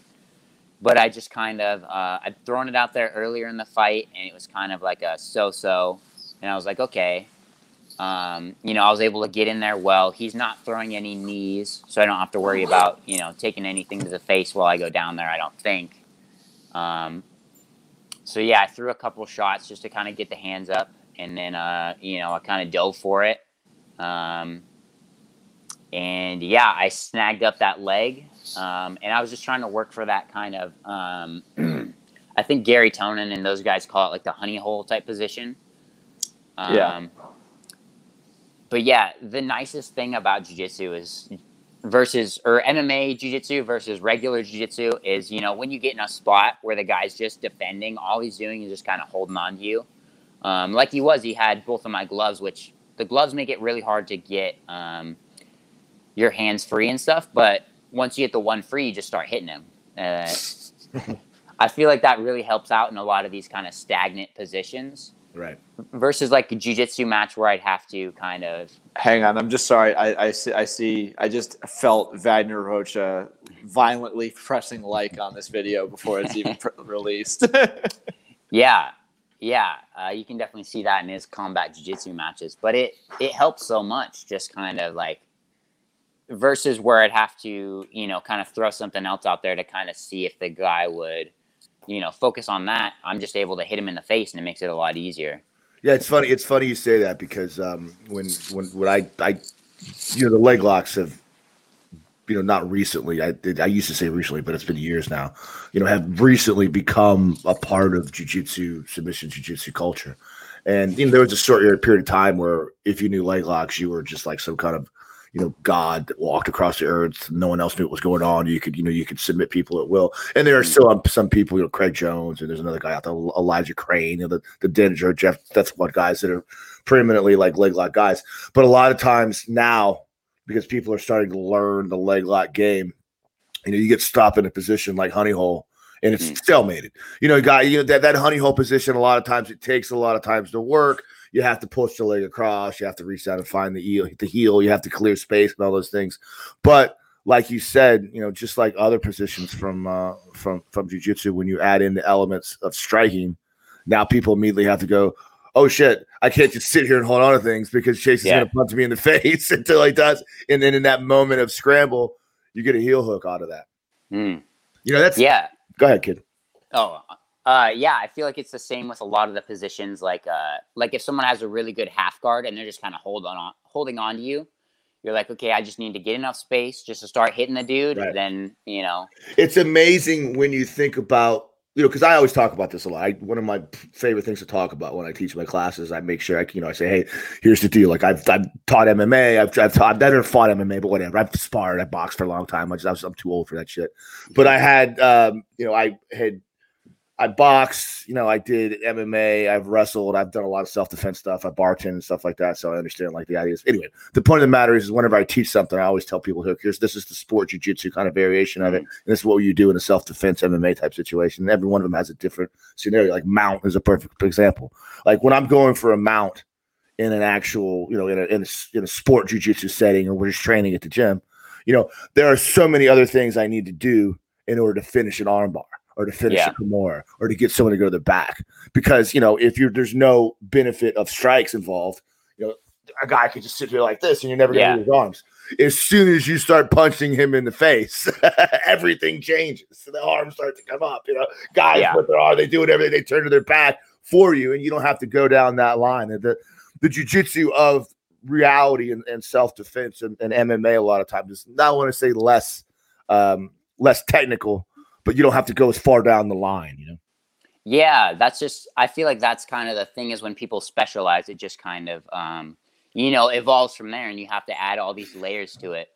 But I just kind of, uh, I'd thrown it out there earlier in the fight, and it was kind of like a so-so. And I was like, okay, um, you know, I was able to get in there well. He's not throwing any knees, so I don't have to worry about you know taking anything to the face while I go down there. I don't think. Um, so yeah, I threw a couple shots just to kind of get the hands up, and then uh, you know I kind of dove for it. Um, and yeah, I snagged up that leg, um, and I was just trying to work for that kind of. Um, I think Garry Tonon and those guys call it like the honey hole type position. yeah um, but yeah, the nicest thing about jiu-jitsu is versus or MMA jiu-jitsu versus regular jiu-jitsu is, you know, when you get in a spot where the guy's just defending, all he's doing is just kind of holding on to you. Um, like he was, he had both of my gloves, which the gloves make it really hard to get um, your hands free and stuff. But once you get the one free, you just start hitting him. Uh, I feel like that really helps out in a lot of these kind of stagnant positions. Right. Versus like a jujitsu match where I'd have to kind of. Hang on, I'm just sorry. I, I see. I see. I just felt Wagner Rocha violently pressing like on this video before it's even released. yeah, yeah, uh, you can definitely see that in his combat jiu-jitsu matches. But it it helps so much, just kind of like versus where I'd have to, you know, kind of throw something else out there to kind of see if the guy would you know, focus on that, I'm just able to hit him in the face, and it makes it a lot easier. Yeah, it's funny. It's funny you say that because um, when when when I I you know the leg locks have you know not recently I I used to say recently but it's been years now you know have recently become a part of jiu-jitsu submission jiu-jitsu culture and you know there was a short period of time where if you knew leg locks you were just like some kind of you know God that walked across the earth. No one else knew what was going on. You could you know you could submit people at will. And there are mm. still some people, you know, Craig Jones, and there's another guy out there, Elijah Crane, you know, the the Dinger, Jeff. That's what guys that are preeminently like leg lock guys. But a lot of times now, because people are starting to learn the leg lock game, you know, you get stopped in a position like honey hole and it's mm. stalemated. You know, guy, you know that that honey hole position. A lot of times it takes a lot of times to work you have to push the leg across, you have to reach out and find the heel, the heel, you have to clear space and all those things. But like you said, you know, just like other positions from uh, from from jujitsu, when you add in the elements of striking, now people immediately have to go, "Oh shit, I can't just sit here and hold on to things because Chase is yeah. going to punch me in the face until he does." And then in that moment of scramble, you get a heel hook out of that. Mm. You know, that's yeah. Go ahead, kid. Oh, uh, yeah. I feel like it's the same with a lot of the positions. Like, uh, like if someone has a really good half guard and they're just kind of hold on, holding on to you, you're like, okay, I just need to get enough space just to start hitting the dude. Right. Then you know, It's amazing when you think about you know because I always talk about this a lot. I, one of my favorite things to talk about when I teach my classes, I make sure I you know I say, hey, here's the deal. Like I've I've taught MMA, I've I've taught, I've never fought MMA, but whatever. I've sparred, I boxed for a long time. I just I was, I'm too old for that shit. But I had um you know I had I boxed, you know, I did MMA, I've wrestled, I've done a lot of self defense stuff, I bartend and stuff like that. So I understand like the ideas. Anyway, the point of the matter is, is whenever I teach something, I always tell people, "Look, here's this is the sport jujitsu kind of variation of it, mm-hmm. and this is what you do in a self defense MMA type situation. And every one of them has a different scenario. Like mount is a perfect example. Like when I'm going for a mount in an actual, you know, in a in a, in a sport jujitsu setting, or we're just training at the gym, you know, there are so many other things I need to do in order to finish an armbar or to finish Yeah. a Kimura or to get someone to go to the back. Because you know, if you're there's no benefit of strikes involved, you know, a guy could just sit there like this and you're never gonna Yeah. move his arms. As soon as you start punching him in the face, everything changes. So the arms start to come up. You know, guys Yeah. put their arm, they do whatever they turn to their back for you, and you don't have to go down that line. And the the jujitsu of reality and, and self defense and, and MMA a lot of times is not want to say less um, less technical, but you don't have to go as far down the line. You know. Yeah, that's just I feel like that's kind of the thing is when people specialize, it just kind of um, you know, evolves from there and you have to add all these layers to it.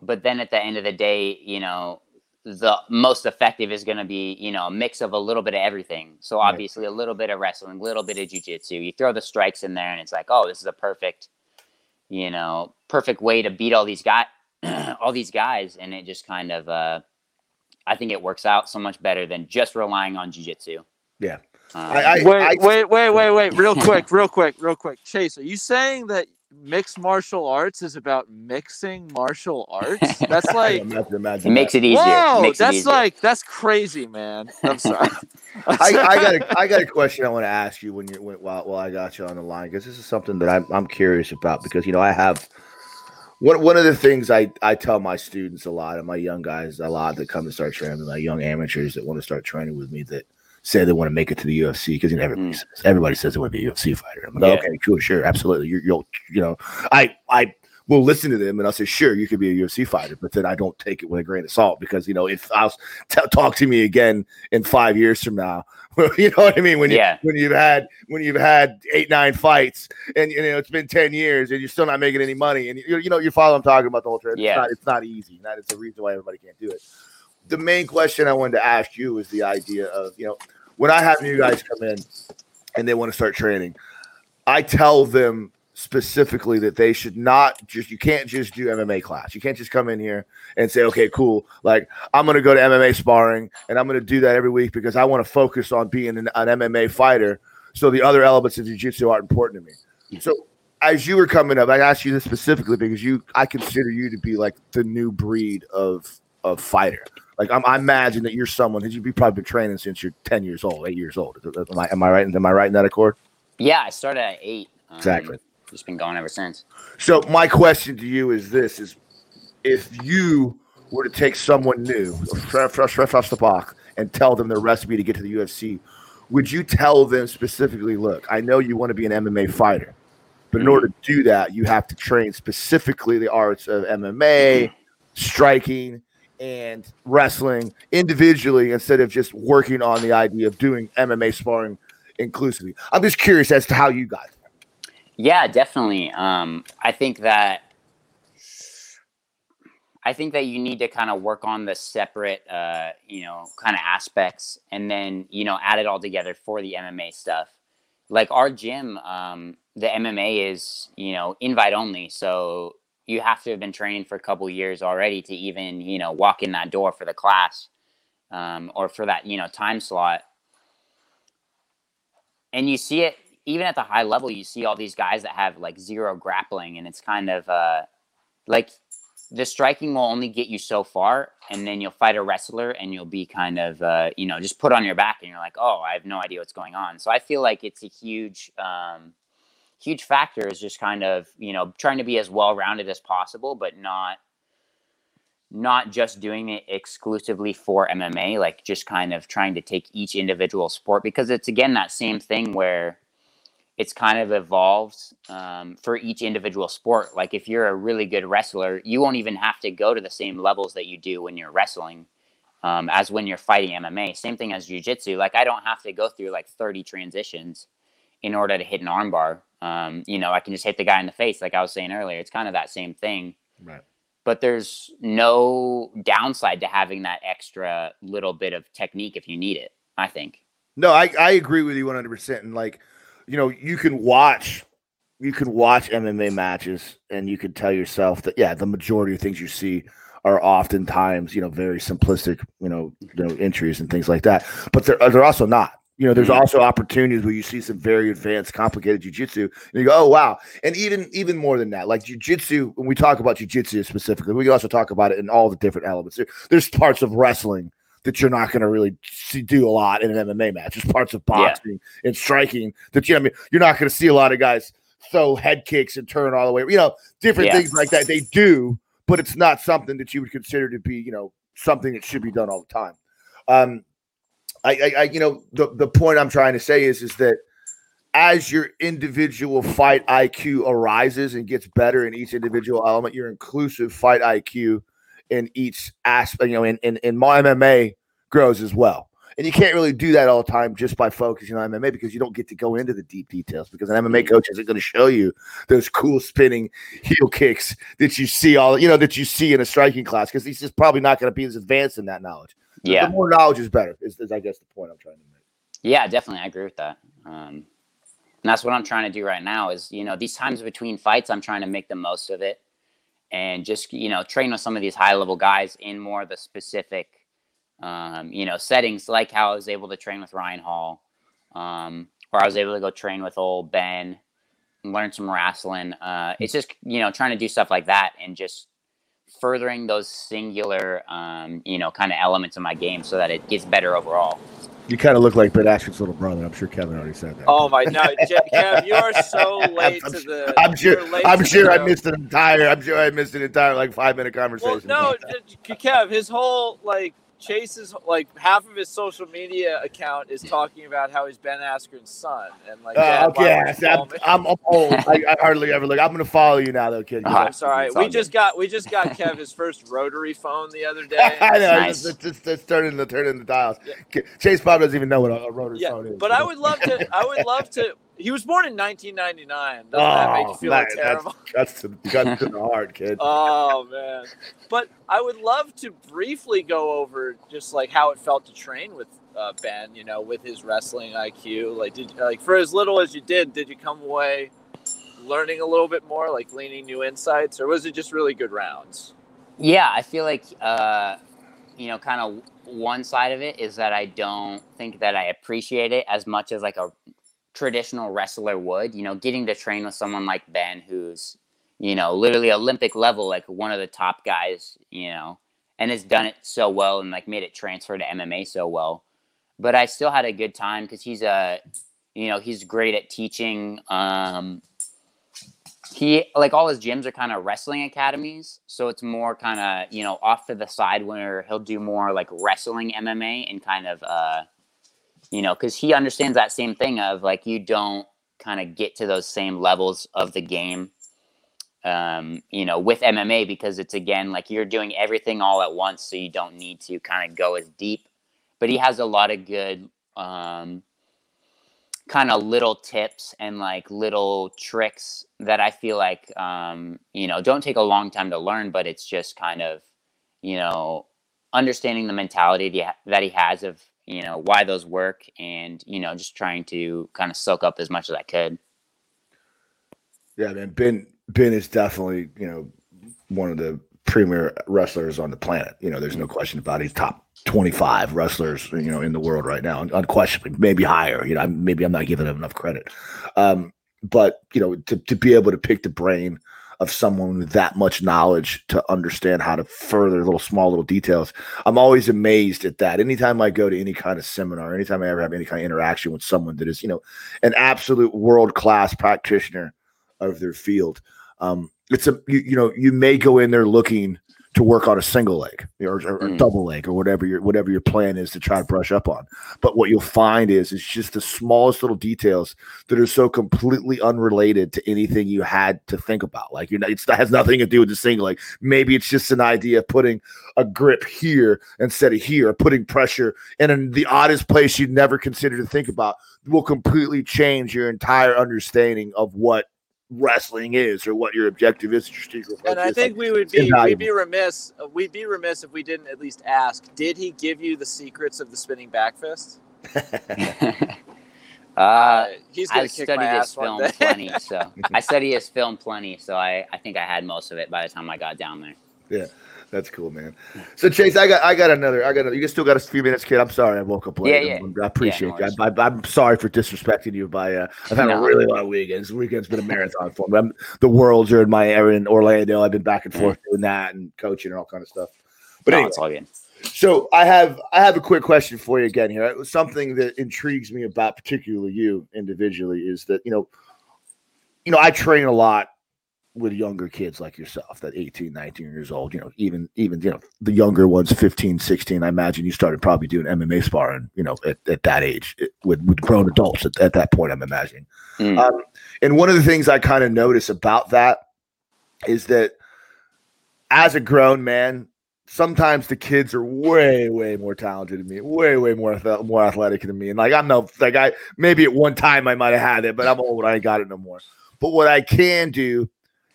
But then at the end of the day, you know, the most effective is going to be, you know, a mix of a little bit of everything. So Right. obviously a little bit of wrestling, a little bit of jujitsu. You throw the strikes in there and it's like, "Oh, this is a perfect, you know, perfect way to beat all these guys all these guys and it just kind of uh I think it works out so much better than just relying on jujitsu. Yeah. Um, I- I- wait, wait, wait, wait, wait. Real quick, real quick, real quick. Chase, are you saying that mixed martial arts is about mixing martial arts? That's like, imagine, imagine it makes it easier. whoa, makes it that's easier. like, that's crazy, man. I'm sorry. I, I got a, I got a question I want to ask you when you when, while, while I got you on the line because this is something that I'm, I'm curious about because you know I have one one of the things I, I tell my students a lot and my young guys a lot that come to start training my young amateurs that want to start training with me that say they want to make it to the UFC because you know everybody Mm. says everybody says they want to be a UFC fighter. I'm like, Yeah. okay, cool, sure, absolutely. You're, you'll you know I I will listen to them and I'll say sure you could be a UFC fighter, but then I don't take it with a grain of salt because you know if I'll t- talk to me again in five years from now. you know what I mean? When you Yeah. when you've had when you've had eight nine fights and you know it's been ten years and you're still not making any money and you, you know you follow I'm talking about the whole trade. Yeah. It's not it's not easy. That is the reason why everybody can't do it. The main question I wanted to ask you is the idea of you know when I have new guys come in and they want to start training, I tell them specifically that they should not just you can't just do MMA class. You can't just come in here and say, okay, cool. Like I'm gonna go to MMA sparring and I'm gonna do that every week because I want to focus on being an, an MMA fighter. So the other elements of jiu-jitsu aren't important to me. So as you were coming up, I asked you this specifically because you I consider you to be like the new breed of of fighter. Like I'm, I imagine that you're someone that you've probably been training since you're 10 years old, eight years old. Am I, am I right? Am I right in that accord? Yeah, I started at eight. Um, Exactly. Just been going ever since. So my question to you is this: is if you were to take someone new, fresh, fresh, fresh off the block, and tell them their recipe to get to the UFC, would you tell them specifically, look, I know you want to be an MMA fighter, but in mm-hmm. order to do that, you have to train specifically the arts of MMA, striking, and wrestling individually instead of just working on the idea of doing MMA sparring inclusively. I'm just curious as to how you got there. Yeah, definitely. Um, I think that I think that you need to kind of work on the separate, uh, you know, kind of aspects, and then you know, add it all together for the MMA stuff. Like our gym, um, the MMA is you know invite only, so you have to have been training for a couple years already to even you know walk in that door for the class um, or for that you know time slot. And you see it even at the high level, you see all these guys that have like zero grappling, and it's kind of uh, like the striking will only get you so far, and then you'll fight a wrestler, and you'll be kind of uh, you know just put on your back, and you're like, oh, I have no idea what's going on. So I feel like it's a huge, um, huge factor is just kind of you know trying to be as well rounded as possible, but not not just doing it exclusively for MMA, like just kind of trying to take each individual sport because it's again that same thing where it's kind of evolved um, for each individual sport. Like if you're a really good wrestler, you won't even have to go to the same levels that you do when you're wrestling um, as when you're fighting MMA. Same thing as jujitsu. Like I don't have to go through like 30 transitions in order to hit an armbar. Um, you know, I can just hit the guy in the face, like I was saying earlier. It's kind of that same thing. Right. But there's no downside to having that extra little bit of technique if you need it. I think. No, I, I agree with you 100%. And like, you know, you can watch you can watch MMA matches and you can tell yourself that yeah, the majority of things you see are oftentimes, you know, very simplistic, you know, you know, entries and things like that. But they're they're also not. You know, there's Mhm. also opportunities where you see some very advanced, complicated jujitsu, and you go, "Oh wow!" And even even more than that, like jujitsu. When we talk about jujitsu specifically, we can also talk about it in all the different elements. There- there's parts of wrestling that you're not going to really see, do a lot in an MMA match. There's parts of boxing and striking that you know. I mean, you're not going to see a lot of guys throw head kicks and turn all the way. You know, different Yeah. things like that. They do, but it's not something that you would consider to be, you know, something that should be done all the time. Um, I, I, I you know, the the point I'm trying to say is, is that as your individual fight IQ arises and gets better in each individual element, your inclusive fight IQ in each aspect, you know, in in, in my MMA grows as well. And you can't really do that all the time just by focusing on MMA because you don't get to go into the deep details because an MMA coach isn't going to show you those cool spinning heel kicks that you see all you know that you see in a striking class because he's just probably not going to be as advanced in that knowledge. Yeah. The more knowledge is better, is, is I guess the point I'm trying to make. Yeah, definitely. I agree with that. Um, and that's what I'm trying to do right now is, you know, these times between fights, I'm trying to make the most of it and just, you know, train with some of these high level guys in more of the specific, um, you know, settings like how I was able to train with Ryan Hall, um, or I was able to go train with old Ben and learn some wrestling. Uh, it's just, you know, trying to do stuff like that and just furthering those singular, um, you know, kind of elements of my game so that it gets better overall. You kind of look like Ben Askren's little brother. I'm sure Kevin already said that. Oh my no, Je- Kev, you are so late I'm to the. I'm sure. I'm sure I missed an entire. I'm sure I missed an entire like five minute conversation. Well, no, about that. J- J- Kev, his whole like Chase's like half of his social media account is talking about how he's Ben Askren's son, and like. Uh, Dad, okay, yeah, would you see, call I'm. I'm, I'm old. I, I hardly ever look. I'm gonna follow you now, though, kid. Ah, I'm sorry. We just got we just got Kev his first rotary phone the other day. I know. Nice. It's, it's, it's turning the turning the dials. Chase Bob doesn't even know what a, a rotary Yeah, phone is. but I would love to. I would love to. He was born in 1999. Doesn't that make you Oh, feel that- terrible? That's to, that's to the heart, kid. Oh man! But I would love to briefly go over just like how it felt to train with uh, Ben. You know, with his wrestling IQ. Like, did like for as little as you did, did you come away learning a little bit more, like gleaning new insights, or was it just really good rounds? Yeah, I feel like uh, you know, kind of one side of it is that I don't think that I appreciate it as much as like a traditional wrestler would. You know, getting to train with someone like Ben, who's you know literally Olympic level, like one of the top guys. You know, and has done it so well and like made it transfer to MMA so well. But I still had a good time because he's a, you know, he's great at teaching. Um, he like all his gyms are kind of wrestling academies so it's more kind of you know off to the side where he'll do more like wrestling mma and kind of uh you know because he understands that same thing of like you don't kind of get to those same levels of the game um you know with mma because it's again like you're doing everything all at once so you don't need to kind of go as deep. But he has a lot of good um kind of little tips and like little tricks that I feel like um, you know don't take a long time to learn, but it's just kind of you know understanding the mentality that he that he has of you know why those work and you know just trying to kind of soak up as much as I could. Yeah, man. Ben Ben is definitely you know one of the premier wrestlers on the planet. You know, there's no question about it. He's top 25 wrestlers you know in the world right now, unquestionably, maybe higher. You know, maybe I'm not giving him enough credit. Um, but you know, to to be able to pick the brain of someone with that much knowledge to understand how to further little small little details. I'm always amazed at that. Anytime I go to any kind of seminar, anytime I ever have any kind of interaction with someone that is, you know, an absolute world class practitioner of their field. Um, it's a you, you know you may go in there looking to work on a single leg or, or, Mm. double leg or whatever your whatever your plan is to try to brush up on. But what you'll find is it's just the smallest little details that are so completely unrelated to anything you had to think about. Like you know, it's, that has nothing to do with the single leg. Maybe it's just an idea of putting a grip here instead of here, putting pressure in an- the oddest place you'd never consider to think about will completely change your entire understanding of what wrestling is or what your objective is. Your And I think Like, we would be we'd be remiss uh, we'd be remiss if we didn't at least ask. Did he give you the secrets of the spinning back fist? uh, he's gonna I've kick studied my his ass one film day. plenty, so I studied his film plenty, so I, I think I had most of it by the time I got down there. That's cool, man. So Chase, I got I got another. I got you still got a few minutes, kid. I'm sorry I woke up late. Yeah, yeah. I appreciate no you. I, I'm sorry for disrespecting you by uh I've had a really long weekend. This weekend's been a marathon for me. I'm, the worlds are in my area in Orlando. I've been back and forth doing that and coaching and all kind of stuff. But no, anyway, it's all good. so I have I have a quick question for you again here. It was Something that intrigues me about particularly you individually is that you know, you know, I train a lot with younger kids like yourself, that 18, 19 years old, you know, even even you know, the younger ones 15, 16. I imagine you started probably doing MMA sparring, you know, at, at that age it- with, with grown adults at, at that point, I'm imagining. Mm. Um, and one of the things I kind of notice about that is that as a grown man, sometimes the kids are way, way more talented than me, way, way more more athletic than me. And like I'm no like I maybe at one time I might have had it, but I'm old. I ain't got it no more. But what I can do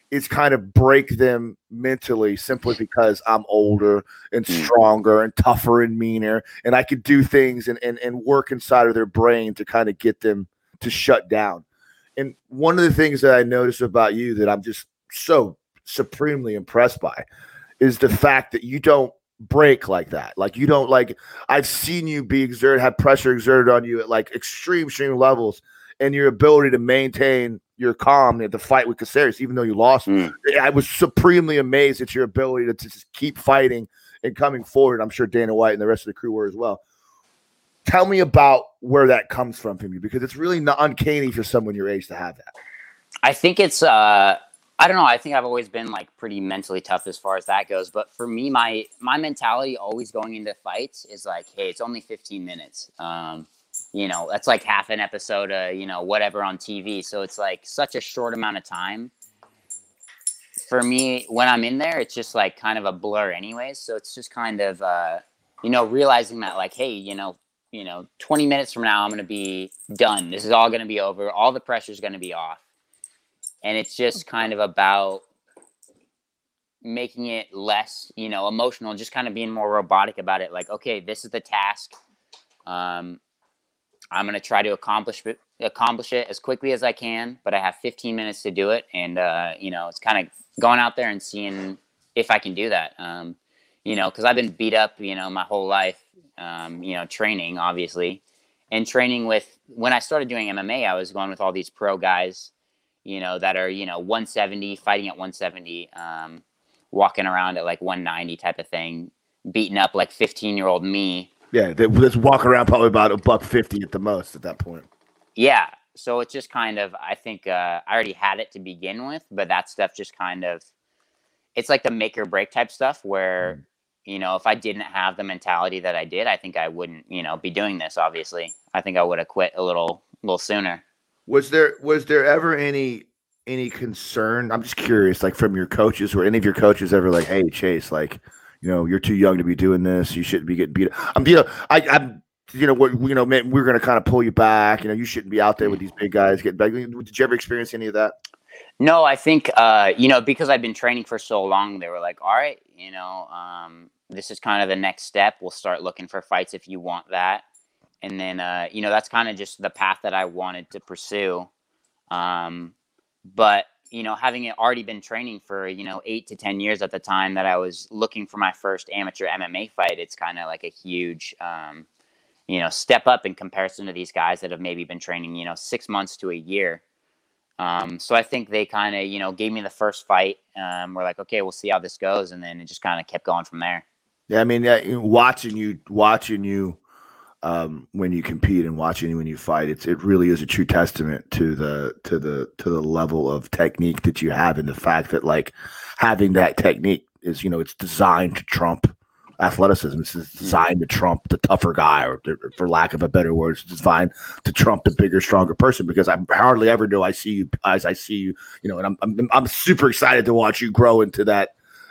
is kind of break them mentally simply because I'm older and Mm. stronger and tougher and meaner. And I could do things and, and, and work inside of their brain to kind of get them to shut down. And one of the things that I notice about you that I'm just so supremely impressed by is the fact that you don't break like that. Like you don't like I've seen you be exerted, have pressure exerted on you at like extreme, extreme levels, and your ability to maintain your calm at the fight with Caceres, even though you lost. Mm. I was supremely amazed at your ability to, to just keep fighting and coming forward. I'm sure Dana White and the rest of the crew were as well. Tell me about where that comes from from you because it's really not uncanny for someone your age to have that. I think it's uh I don't know, I think I've always been like pretty mentally tough as far as that goes, but for me my my mentality always going into fights is like, hey, it's only 15 minutes. Um you know, that's like half an episode of, you know, whatever on TV. So it's like such a short amount of time. For me, when I'm in there, it's just like kind of a blur anyways. So it's just kind of uh, you know, realizing that like, hey, you know, you know, 20 minutes from now I'm gonna be done. This is all gonna be over. All the pressure's gonna be off and it's just kind of about making it less you know emotional just kind of being more robotic about it like okay this is the task um, i'm going to try to accomplish it accomplish it as quickly as i can but i have 15 minutes to do it and uh, you know it's kind of going out there and seeing if i can do that um, you know because i've been beat up you know my whole life um, you know training obviously and training with when i started doing mma i was going with all these pro guys you know, that are, you know, 170, fighting at 170, um, walking around at like 190 type of thing, beating up like 15 year old me. Yeah, they, let's walk around probably about a buck fifty at the most at that point. Yeah. So it's just kind of, I think uh, I already had it to begin with, but that stuff just kind of, it's like the make or break type stuff where, you know, if I didn't have the mentality that I did, I think I wouldn't, you know, be doing this. Obviously, I think I would have quit a little, little sooner. Was there was there ever any any concern? I'm just curious, like from your coaches, were any of your coaches ever like, "Hey, Chase, like, you know, you're too young to be doing this. You shouldn't be getting beat." up." I'm, you know, I, I'm, you know, what, you know, man, we're gonna kind of pull you back. You know, you shouldn't be out there with these big guys getting back. Did you ever experience any of that? No, I think uh, you know because I've been training for so long. They were like, "All right, you know, um, this is kind of the next step. We'll start looking for fights if you want that." And then uh, you know that's kind of just the path that I wanted to pursue. Um, but you know, having it already been training for you know eight to ten years at the time that I was looking for my first amateur MMA fight, it's kind of like a huge. Um, you know, step up in comparison to these guys that have maybe been training, you know, six months to a year. Um, so I think they kind of, you know, gave me the first fight. Um, we're like, okay, we'll see how this goes, and then it just kind of kept going from there. Yeah, I mean, know, watching you, watching you, um, when you compete and watching when you fight, it's it really is a true testament to the to the to the level of technique that you have, and the fact that like having that technique is you know it's designed to trump athleticism. It's designed to trump the tougher guy, or for lack of a better word, it's designed to trump the bigger, stronger person. Because I hardly ever do I see you as I see you, you know, and I'm I'm, I'm super excited to watch you grow into that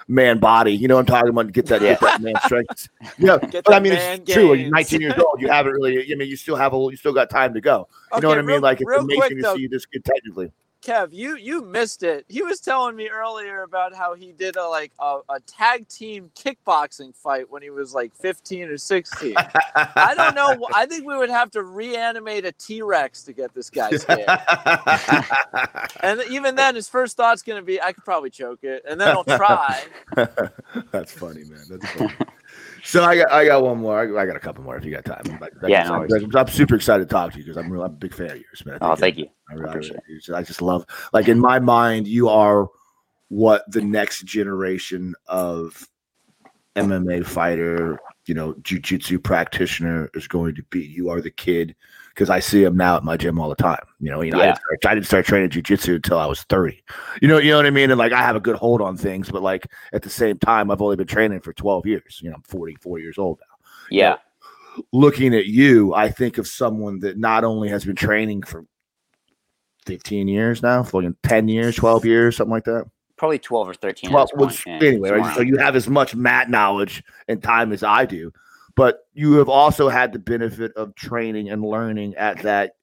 man body. You know, what I'm talking about get that get that man strength. Yeah, Get but I mean, it's true. You're 19 years old. You haven't really. I mean, you still have a. You still got time to go. You know Okay, what I mean? real- like it's amazing quick, to though. see you this good technically. Kev, you you missed it. He was telling me earlier about how he did a like a, a tag team kickboxing fight when he was like 15 or 16. I don't know. I think we would have to reanimate a T Rex to get this guy scared. And even then, his first thought's going to be, I could probably choke it. And then I'll try. That's funny, man. That's funny. So I got I got one more. I, I got a couple more if you got time. Like Yeah, I no I'm, I'm super excited to talk to you because I'm real, I'm a big fan of yours, man. Oh, thank you. I, really- I, Appreciate really- I just love like in my mind, you are what the next generation of MMA fighter, you know, jujitsu practitioner is going to be. You are the kid because I see him now at my gym all the time. You know, you know, I, didn't start, I didn't start training jujitsu until I was 30. You know, you know what I mean? And like I have a good hold on things, but like at the same time, I've only been training for 12 years. You know, I'm 44 years old now Yeah. looking at you, I think of someone that not only has been training for 15 years now, fucking 10 years, 12 years, something like that. Probably 12 or 13. at Well, this point, which, anyway, right? so you have as much mat knowledge and time as I do, but you have also had the benefit of training and learning at that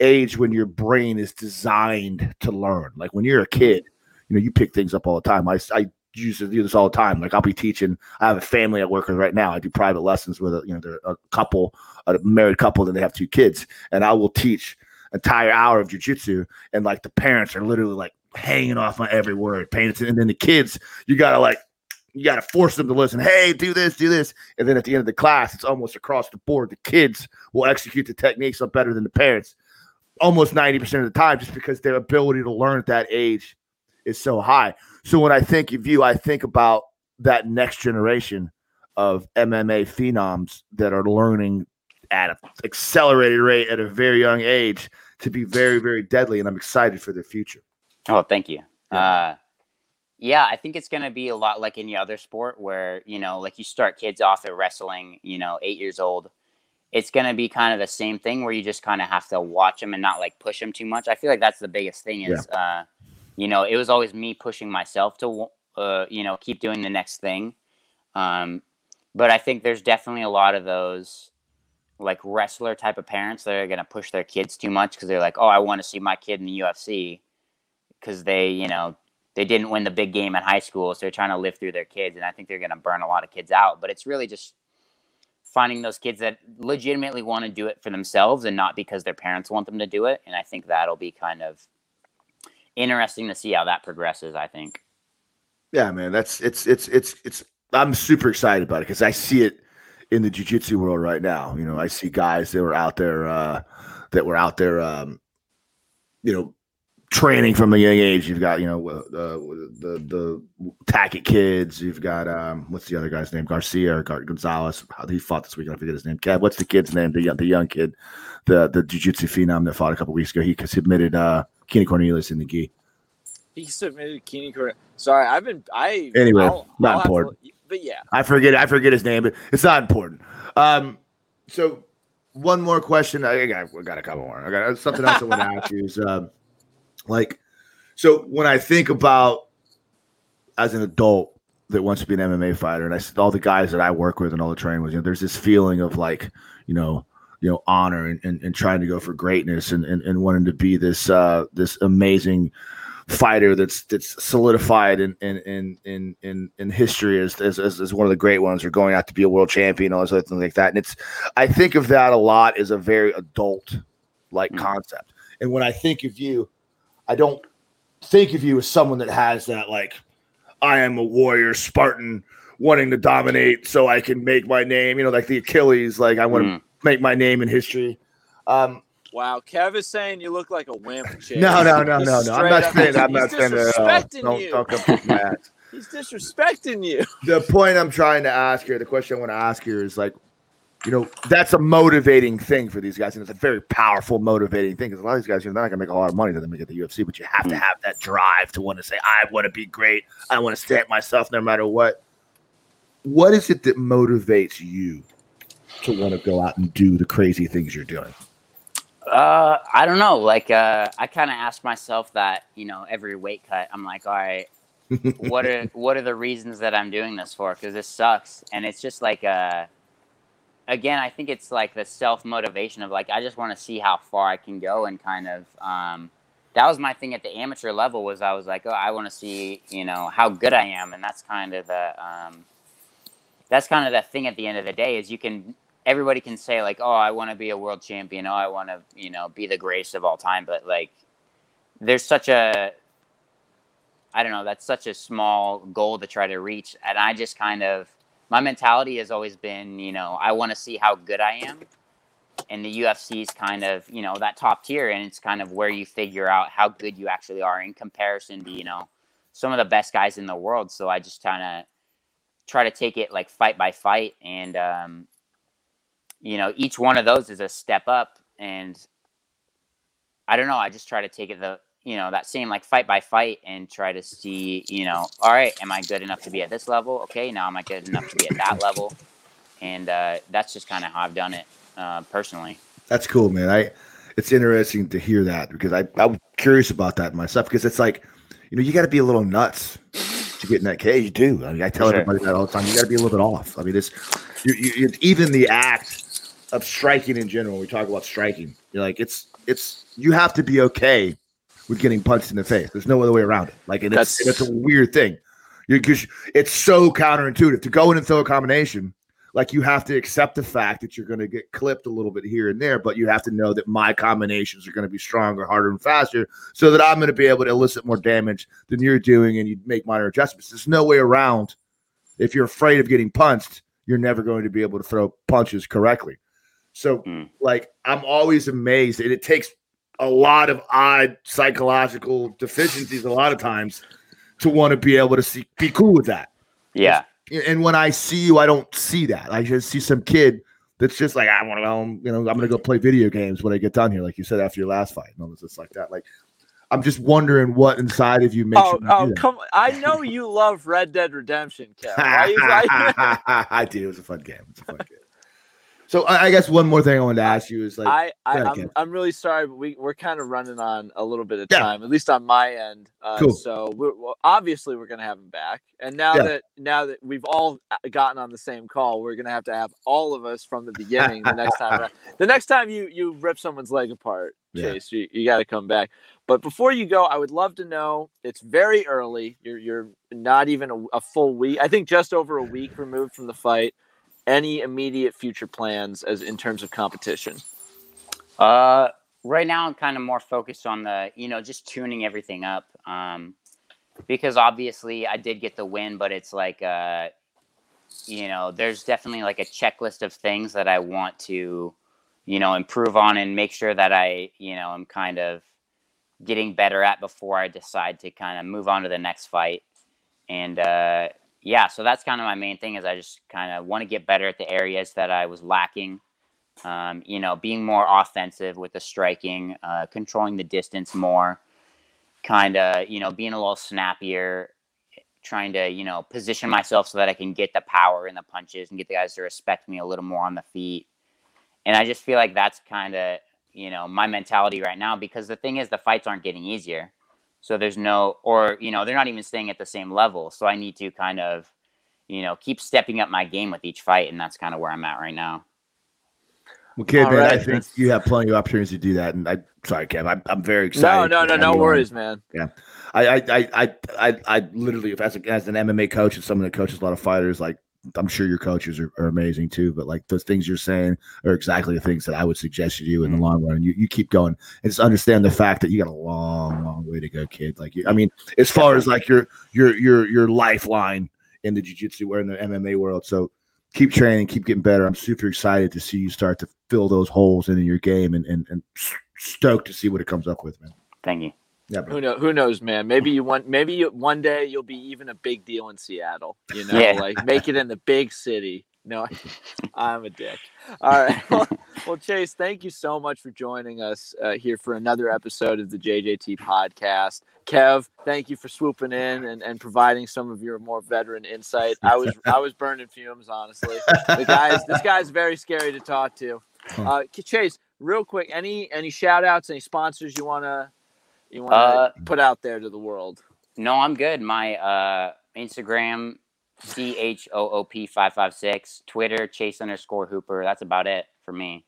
age when your brain is designed to learn. Like when you're a kid, you know, you pick things up all the time. I, I used to do this all the time. Like I'll be teaching. I have a family I work with right now. I do private lessons with a you know they're a couple, a married couple, and they have two kids, and I will teach entire hour of jujitsu, and like the parents are literally like hanging off my every word, paying attention, and then the kids, you gotta like. You got to force them to listen. Hey, do this, do this. And then at the end of the class, it's almost across the board. The kids will execute the techniques up better than the parents almost 90% of the time just because their ability to learn at that age is so high. So when I think of you, I think about that next generation of MMA phenoms that are learning at an accelerated rate at a very young age to be very, very deadly. And I'm excited for their future. Oh, thank you. Yeah. Uh, yeah, I think it's going to be a lot like any other sport where, you know, like you start kids off at wrestling, you know, eight years old. It's going to be kind of the same thing where you just kind of have to watch them and not like push them too much. I feel like that's the biggest thing is, uh, you know, it was always me pushing myself to, uh, you know, keep doing the next thing. Um, but I think there's definitely a lot of those like wrestler type of parents that are going to push their kids too much because they're like, oh, I want to see my kid in the UFC because they, you know, they didn't win the big game in high school, so they're trying to live through their kids, and I think they're going to burn a lot of kids out. But it's really just finding those kids that legitimately want to do it for themselves and not because their parents want them to do it. And I think that'll be kind of interesting to see how that progresses. I think. Yeah, man, that's it's it's it's it's. I'm super excited about it because I see it in the jujitsu world right now. You know, I see guys that were out there uh, that were out there, um, you know, training from a young age. You've got you know uh, the the Tackett kids. You've got um, what's the other guy's name? Garcia or Gar- Gonzalez. How he fought this week? I forget his name. Kev, what's the kid's name? The young the young kid, the the jujitsu phenom that fought a couple weeks ago. He submitted uh, Kenny Cornelius in the gi. He submitted Kenny Correa. Sorry, I've been. I Anyway, I'll- not I'll have to- important. but yeah, I forget I forget his name, but it's not important. Um, so one more question. I got, I got a couple more. I got something else I want to ask you is um, like, so when I think about as an adult that wants to be an MMA fighter, and I all the guys that I work with and all the training with, you know, there's this feeling of like, you know, you know, honor and, and, and trying to go for greatness and, and, and wanting to be this uh, this amazing fighter that's that's solidified in in in in in, history as, as as one of the great ones or going out to be a world champion all this other things like that and it's i think of that a lot as a very adult like Mm. concept and when i think of you i don't think of you as someone that has that like i am a warrior spartan wanting to dominate so i can make my name you know like the achilles like i want to Mm. make my name in history um wow. Kev is saying you look like a wimp. Chase. no no no no no i'm not up- saying that i'm not saying that at all. don't, you. don't come kick my ass He's disrespecting you. the point I'm trying to ask here, the question I want to ask here is like, you know, that's a motivating thing for these guys, and it's a very powerful, motivating thing. Because a lot of these guys, you know, they're not gonna make a lot of money to them get the UFC, but you have to Mm. have that drive to want to say, "I want to be great. I want to stamp myself no matter what." What is it that motivates you to want to go out and do the crazy things you're doing? Uh, I don't know. Like, uh, I kind of ask myself that, you know, every weight cut. I'm like, all right, what are what are the reasons that I'm doing this for? Because this sucks, and it's just like, uh, again, I think it's like the self motivation of like, I just want to see how far I can go, and kind of, um, that was my thing at the amateur level. Was I was like, oh, I want to see, you know, how good I am, and that's kind of the, um, that's kind of the thing at the end of the day is you can everybody can say like, "Oh, I want to be a world champion. Oh, I want to, you know, be the greatest of all time." But like, there's such a, I don't know, that's such a small goal to try to reach, and I just kind of, my mentality has always been, you know, I want to see how good I am, and the UFC is kind of, you know, that top tier, and it's kind of where you figure out how good you actually are in comparison to, you know, some of the best guys in the world. So I just kind of try to take it like fight by fight. And um, you know each one of those is a step up. And i don't know i just try to take it the you know that same like fight by fight and try to see you know all right am i good enough to be at this level okay now am i good enough to be at that level and uh, that's just kind of how i've done it uh, personally That's cool, man. I it's interesting to hear that because I I'm curious about that myself because it's like, you know, you got to be a little nuts to get in that cage too. I mean, I tell Sure. everybody that all the time. You got to be a little bit off. I mean, it's you, you, you, even the act of striking in general. We talk about striking, you're like it's it's you have to be okay with getting punched in the face. There's no other way around it. Like and it's That's- it's a weird thing. Because it's so counterintuitive to go in and throw a combination like you have to accept the fact that you're going to get clipped a little bit here and there, but you have to know that my combinations are going to be stronger, harder, and faster, so that I'm going to be able to elicit more damage than you're doing, and you make minor adjustments. There's no way around. If you're afraid of getting punched, you're never going to be able to throw punches correctly. So, Hmm. like, I'm always amazed, and it takes a lot of odd psychological deficiencies a lot of times to want to be able to see, be cool with that yeah and when I see you, I don't see that. I just see some kid that's just like, I want to go, home, you know, I'm going to go play video games when I get done here, like you said after your last fight. No, it's just like that. Like, I'm just wondering what inside of you makes Oh, you oh, do that. come! I know you love Red Dead Redemption, Kevin. Why you- I do. It was a fun game. It's a fun game. So I, I guess one more thing I wanted to ask you is like, I, I ahead, I'm, I'm really sorry, but we we're kind of running on a little bit of Yeah. time, at least on my end. Uh, Cool. So we're, well, obviously we're gonna have him back, and now Yeah. that now that we've all uh, gotten on the same call, we're gonna have to have all of us from the beginning the next time. The next time you you rip someone's leg apart, Yeah. Chase, you, you got to come back. But before you go, I would love to know. It's very early. You're you're not even a, a full week. I think just over a week removed from the fight. Any immediate future plans as in terms of competition? Uh, right now I'm kind of more focused on the, you know, just tuning everything up. Um, because obviously I did get the win, but it's like, uh, you know, there's definitely like a checklist of things that I want to, you know, improve on and make sure that I, you know, I'm kind of getting better at before I decide to kind of move on to the next fight. And uh, yeah, so that's kind of my main thing is I just kind of want to get better at the areas that I was lacking um, you know, being more offensive with the striking, uh, controlling the distance more, kind of, you know, being a little snappier, trying to, you know, position myself so that I can get the power in the punches and get the guys to respect me a little more on the feet. And I just feel like that's kind of, you know, my mentality right now because the thing is, the fights aren't getting easier. So there's no, or, you know, they're not even staying at the same level. So I need to kind of, you know, keep stepping up my game with each fight. And that's kind of where I'm at right now. Okay, kid, All man, I think you have plenty of opportunities to do that. And I, sorry, Kev, I'm, I'm very excited. no, to no, no worries, man. I, I, I, I, I, I literally, as, a, as an MMA coach and someone that coaches a lot of fighters, like I'm sure your coaches are, are amazing too. But like those things you're saying are exactly the things that I would suggest to you do in the mm-hmm. long run. You, you keep going and just understand the fact that you got a long, long way to go, kid. Like, you, I mean, as far as like your, your, your, your lifeline in the jiu-jitsu or in the MMA world. So keep training, keep getting better. I'm super excited to see you start to fill those holes in your game and, and, and stoked to see what it comes up with, man. Thank you. Yeah, bro. Who knows? Who knows, man? Maybe you want. Maybe you, one day you'll be even a big deal in Seattle. You know, Yeah. like make it in the big city. No, I'm a dick. All right. Well, well, Chase, thank you so much for joining us uh, here for another episode of the JJT podcast. Kev, thank you for swooping in and, and providing some of your more veteran insight. I was I was burning fumes, honestly. The guys, this guy's very scary to talk to. Uh, Chase, real quick, any any shout outs, any sponsors you wanna you wanna Uh, put out there to the world? No, I'm good. My uh, Instagram, C H O O P five five six. Twitter, Chase underscore Hooper. That's about it for me.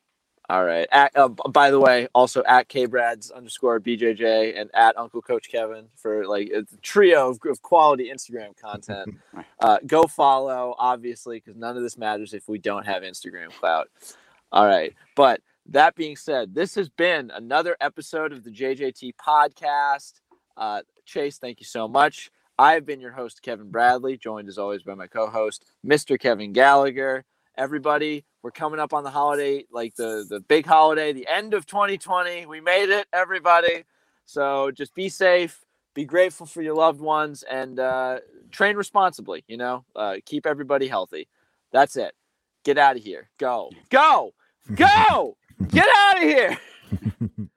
All right. At, uh, by the way, also at kbrads underscore bjj and at Uncle Coach Kevin for like a trio of, of quality Instagram content. Uh, go follow, obviously, because none of this matters if we don't have Instagram clout. All right. But that being said, this has been another episode of the JJT podcast. Uh, Chase, thank you so much. I've been your host, Kevin Bradley, joined as always by my co host, Mr. Kevin Gallagher. Everybody, we're coming up on the holiday, like the, the big holiday, the end of 2020. We made it, everybody. So just be safe, be grateful for your loved ones, and uh, train responsibly. You know, uh, keep everybody healthy. That's it. Get out of here. Go. Go. Go. Get out of here.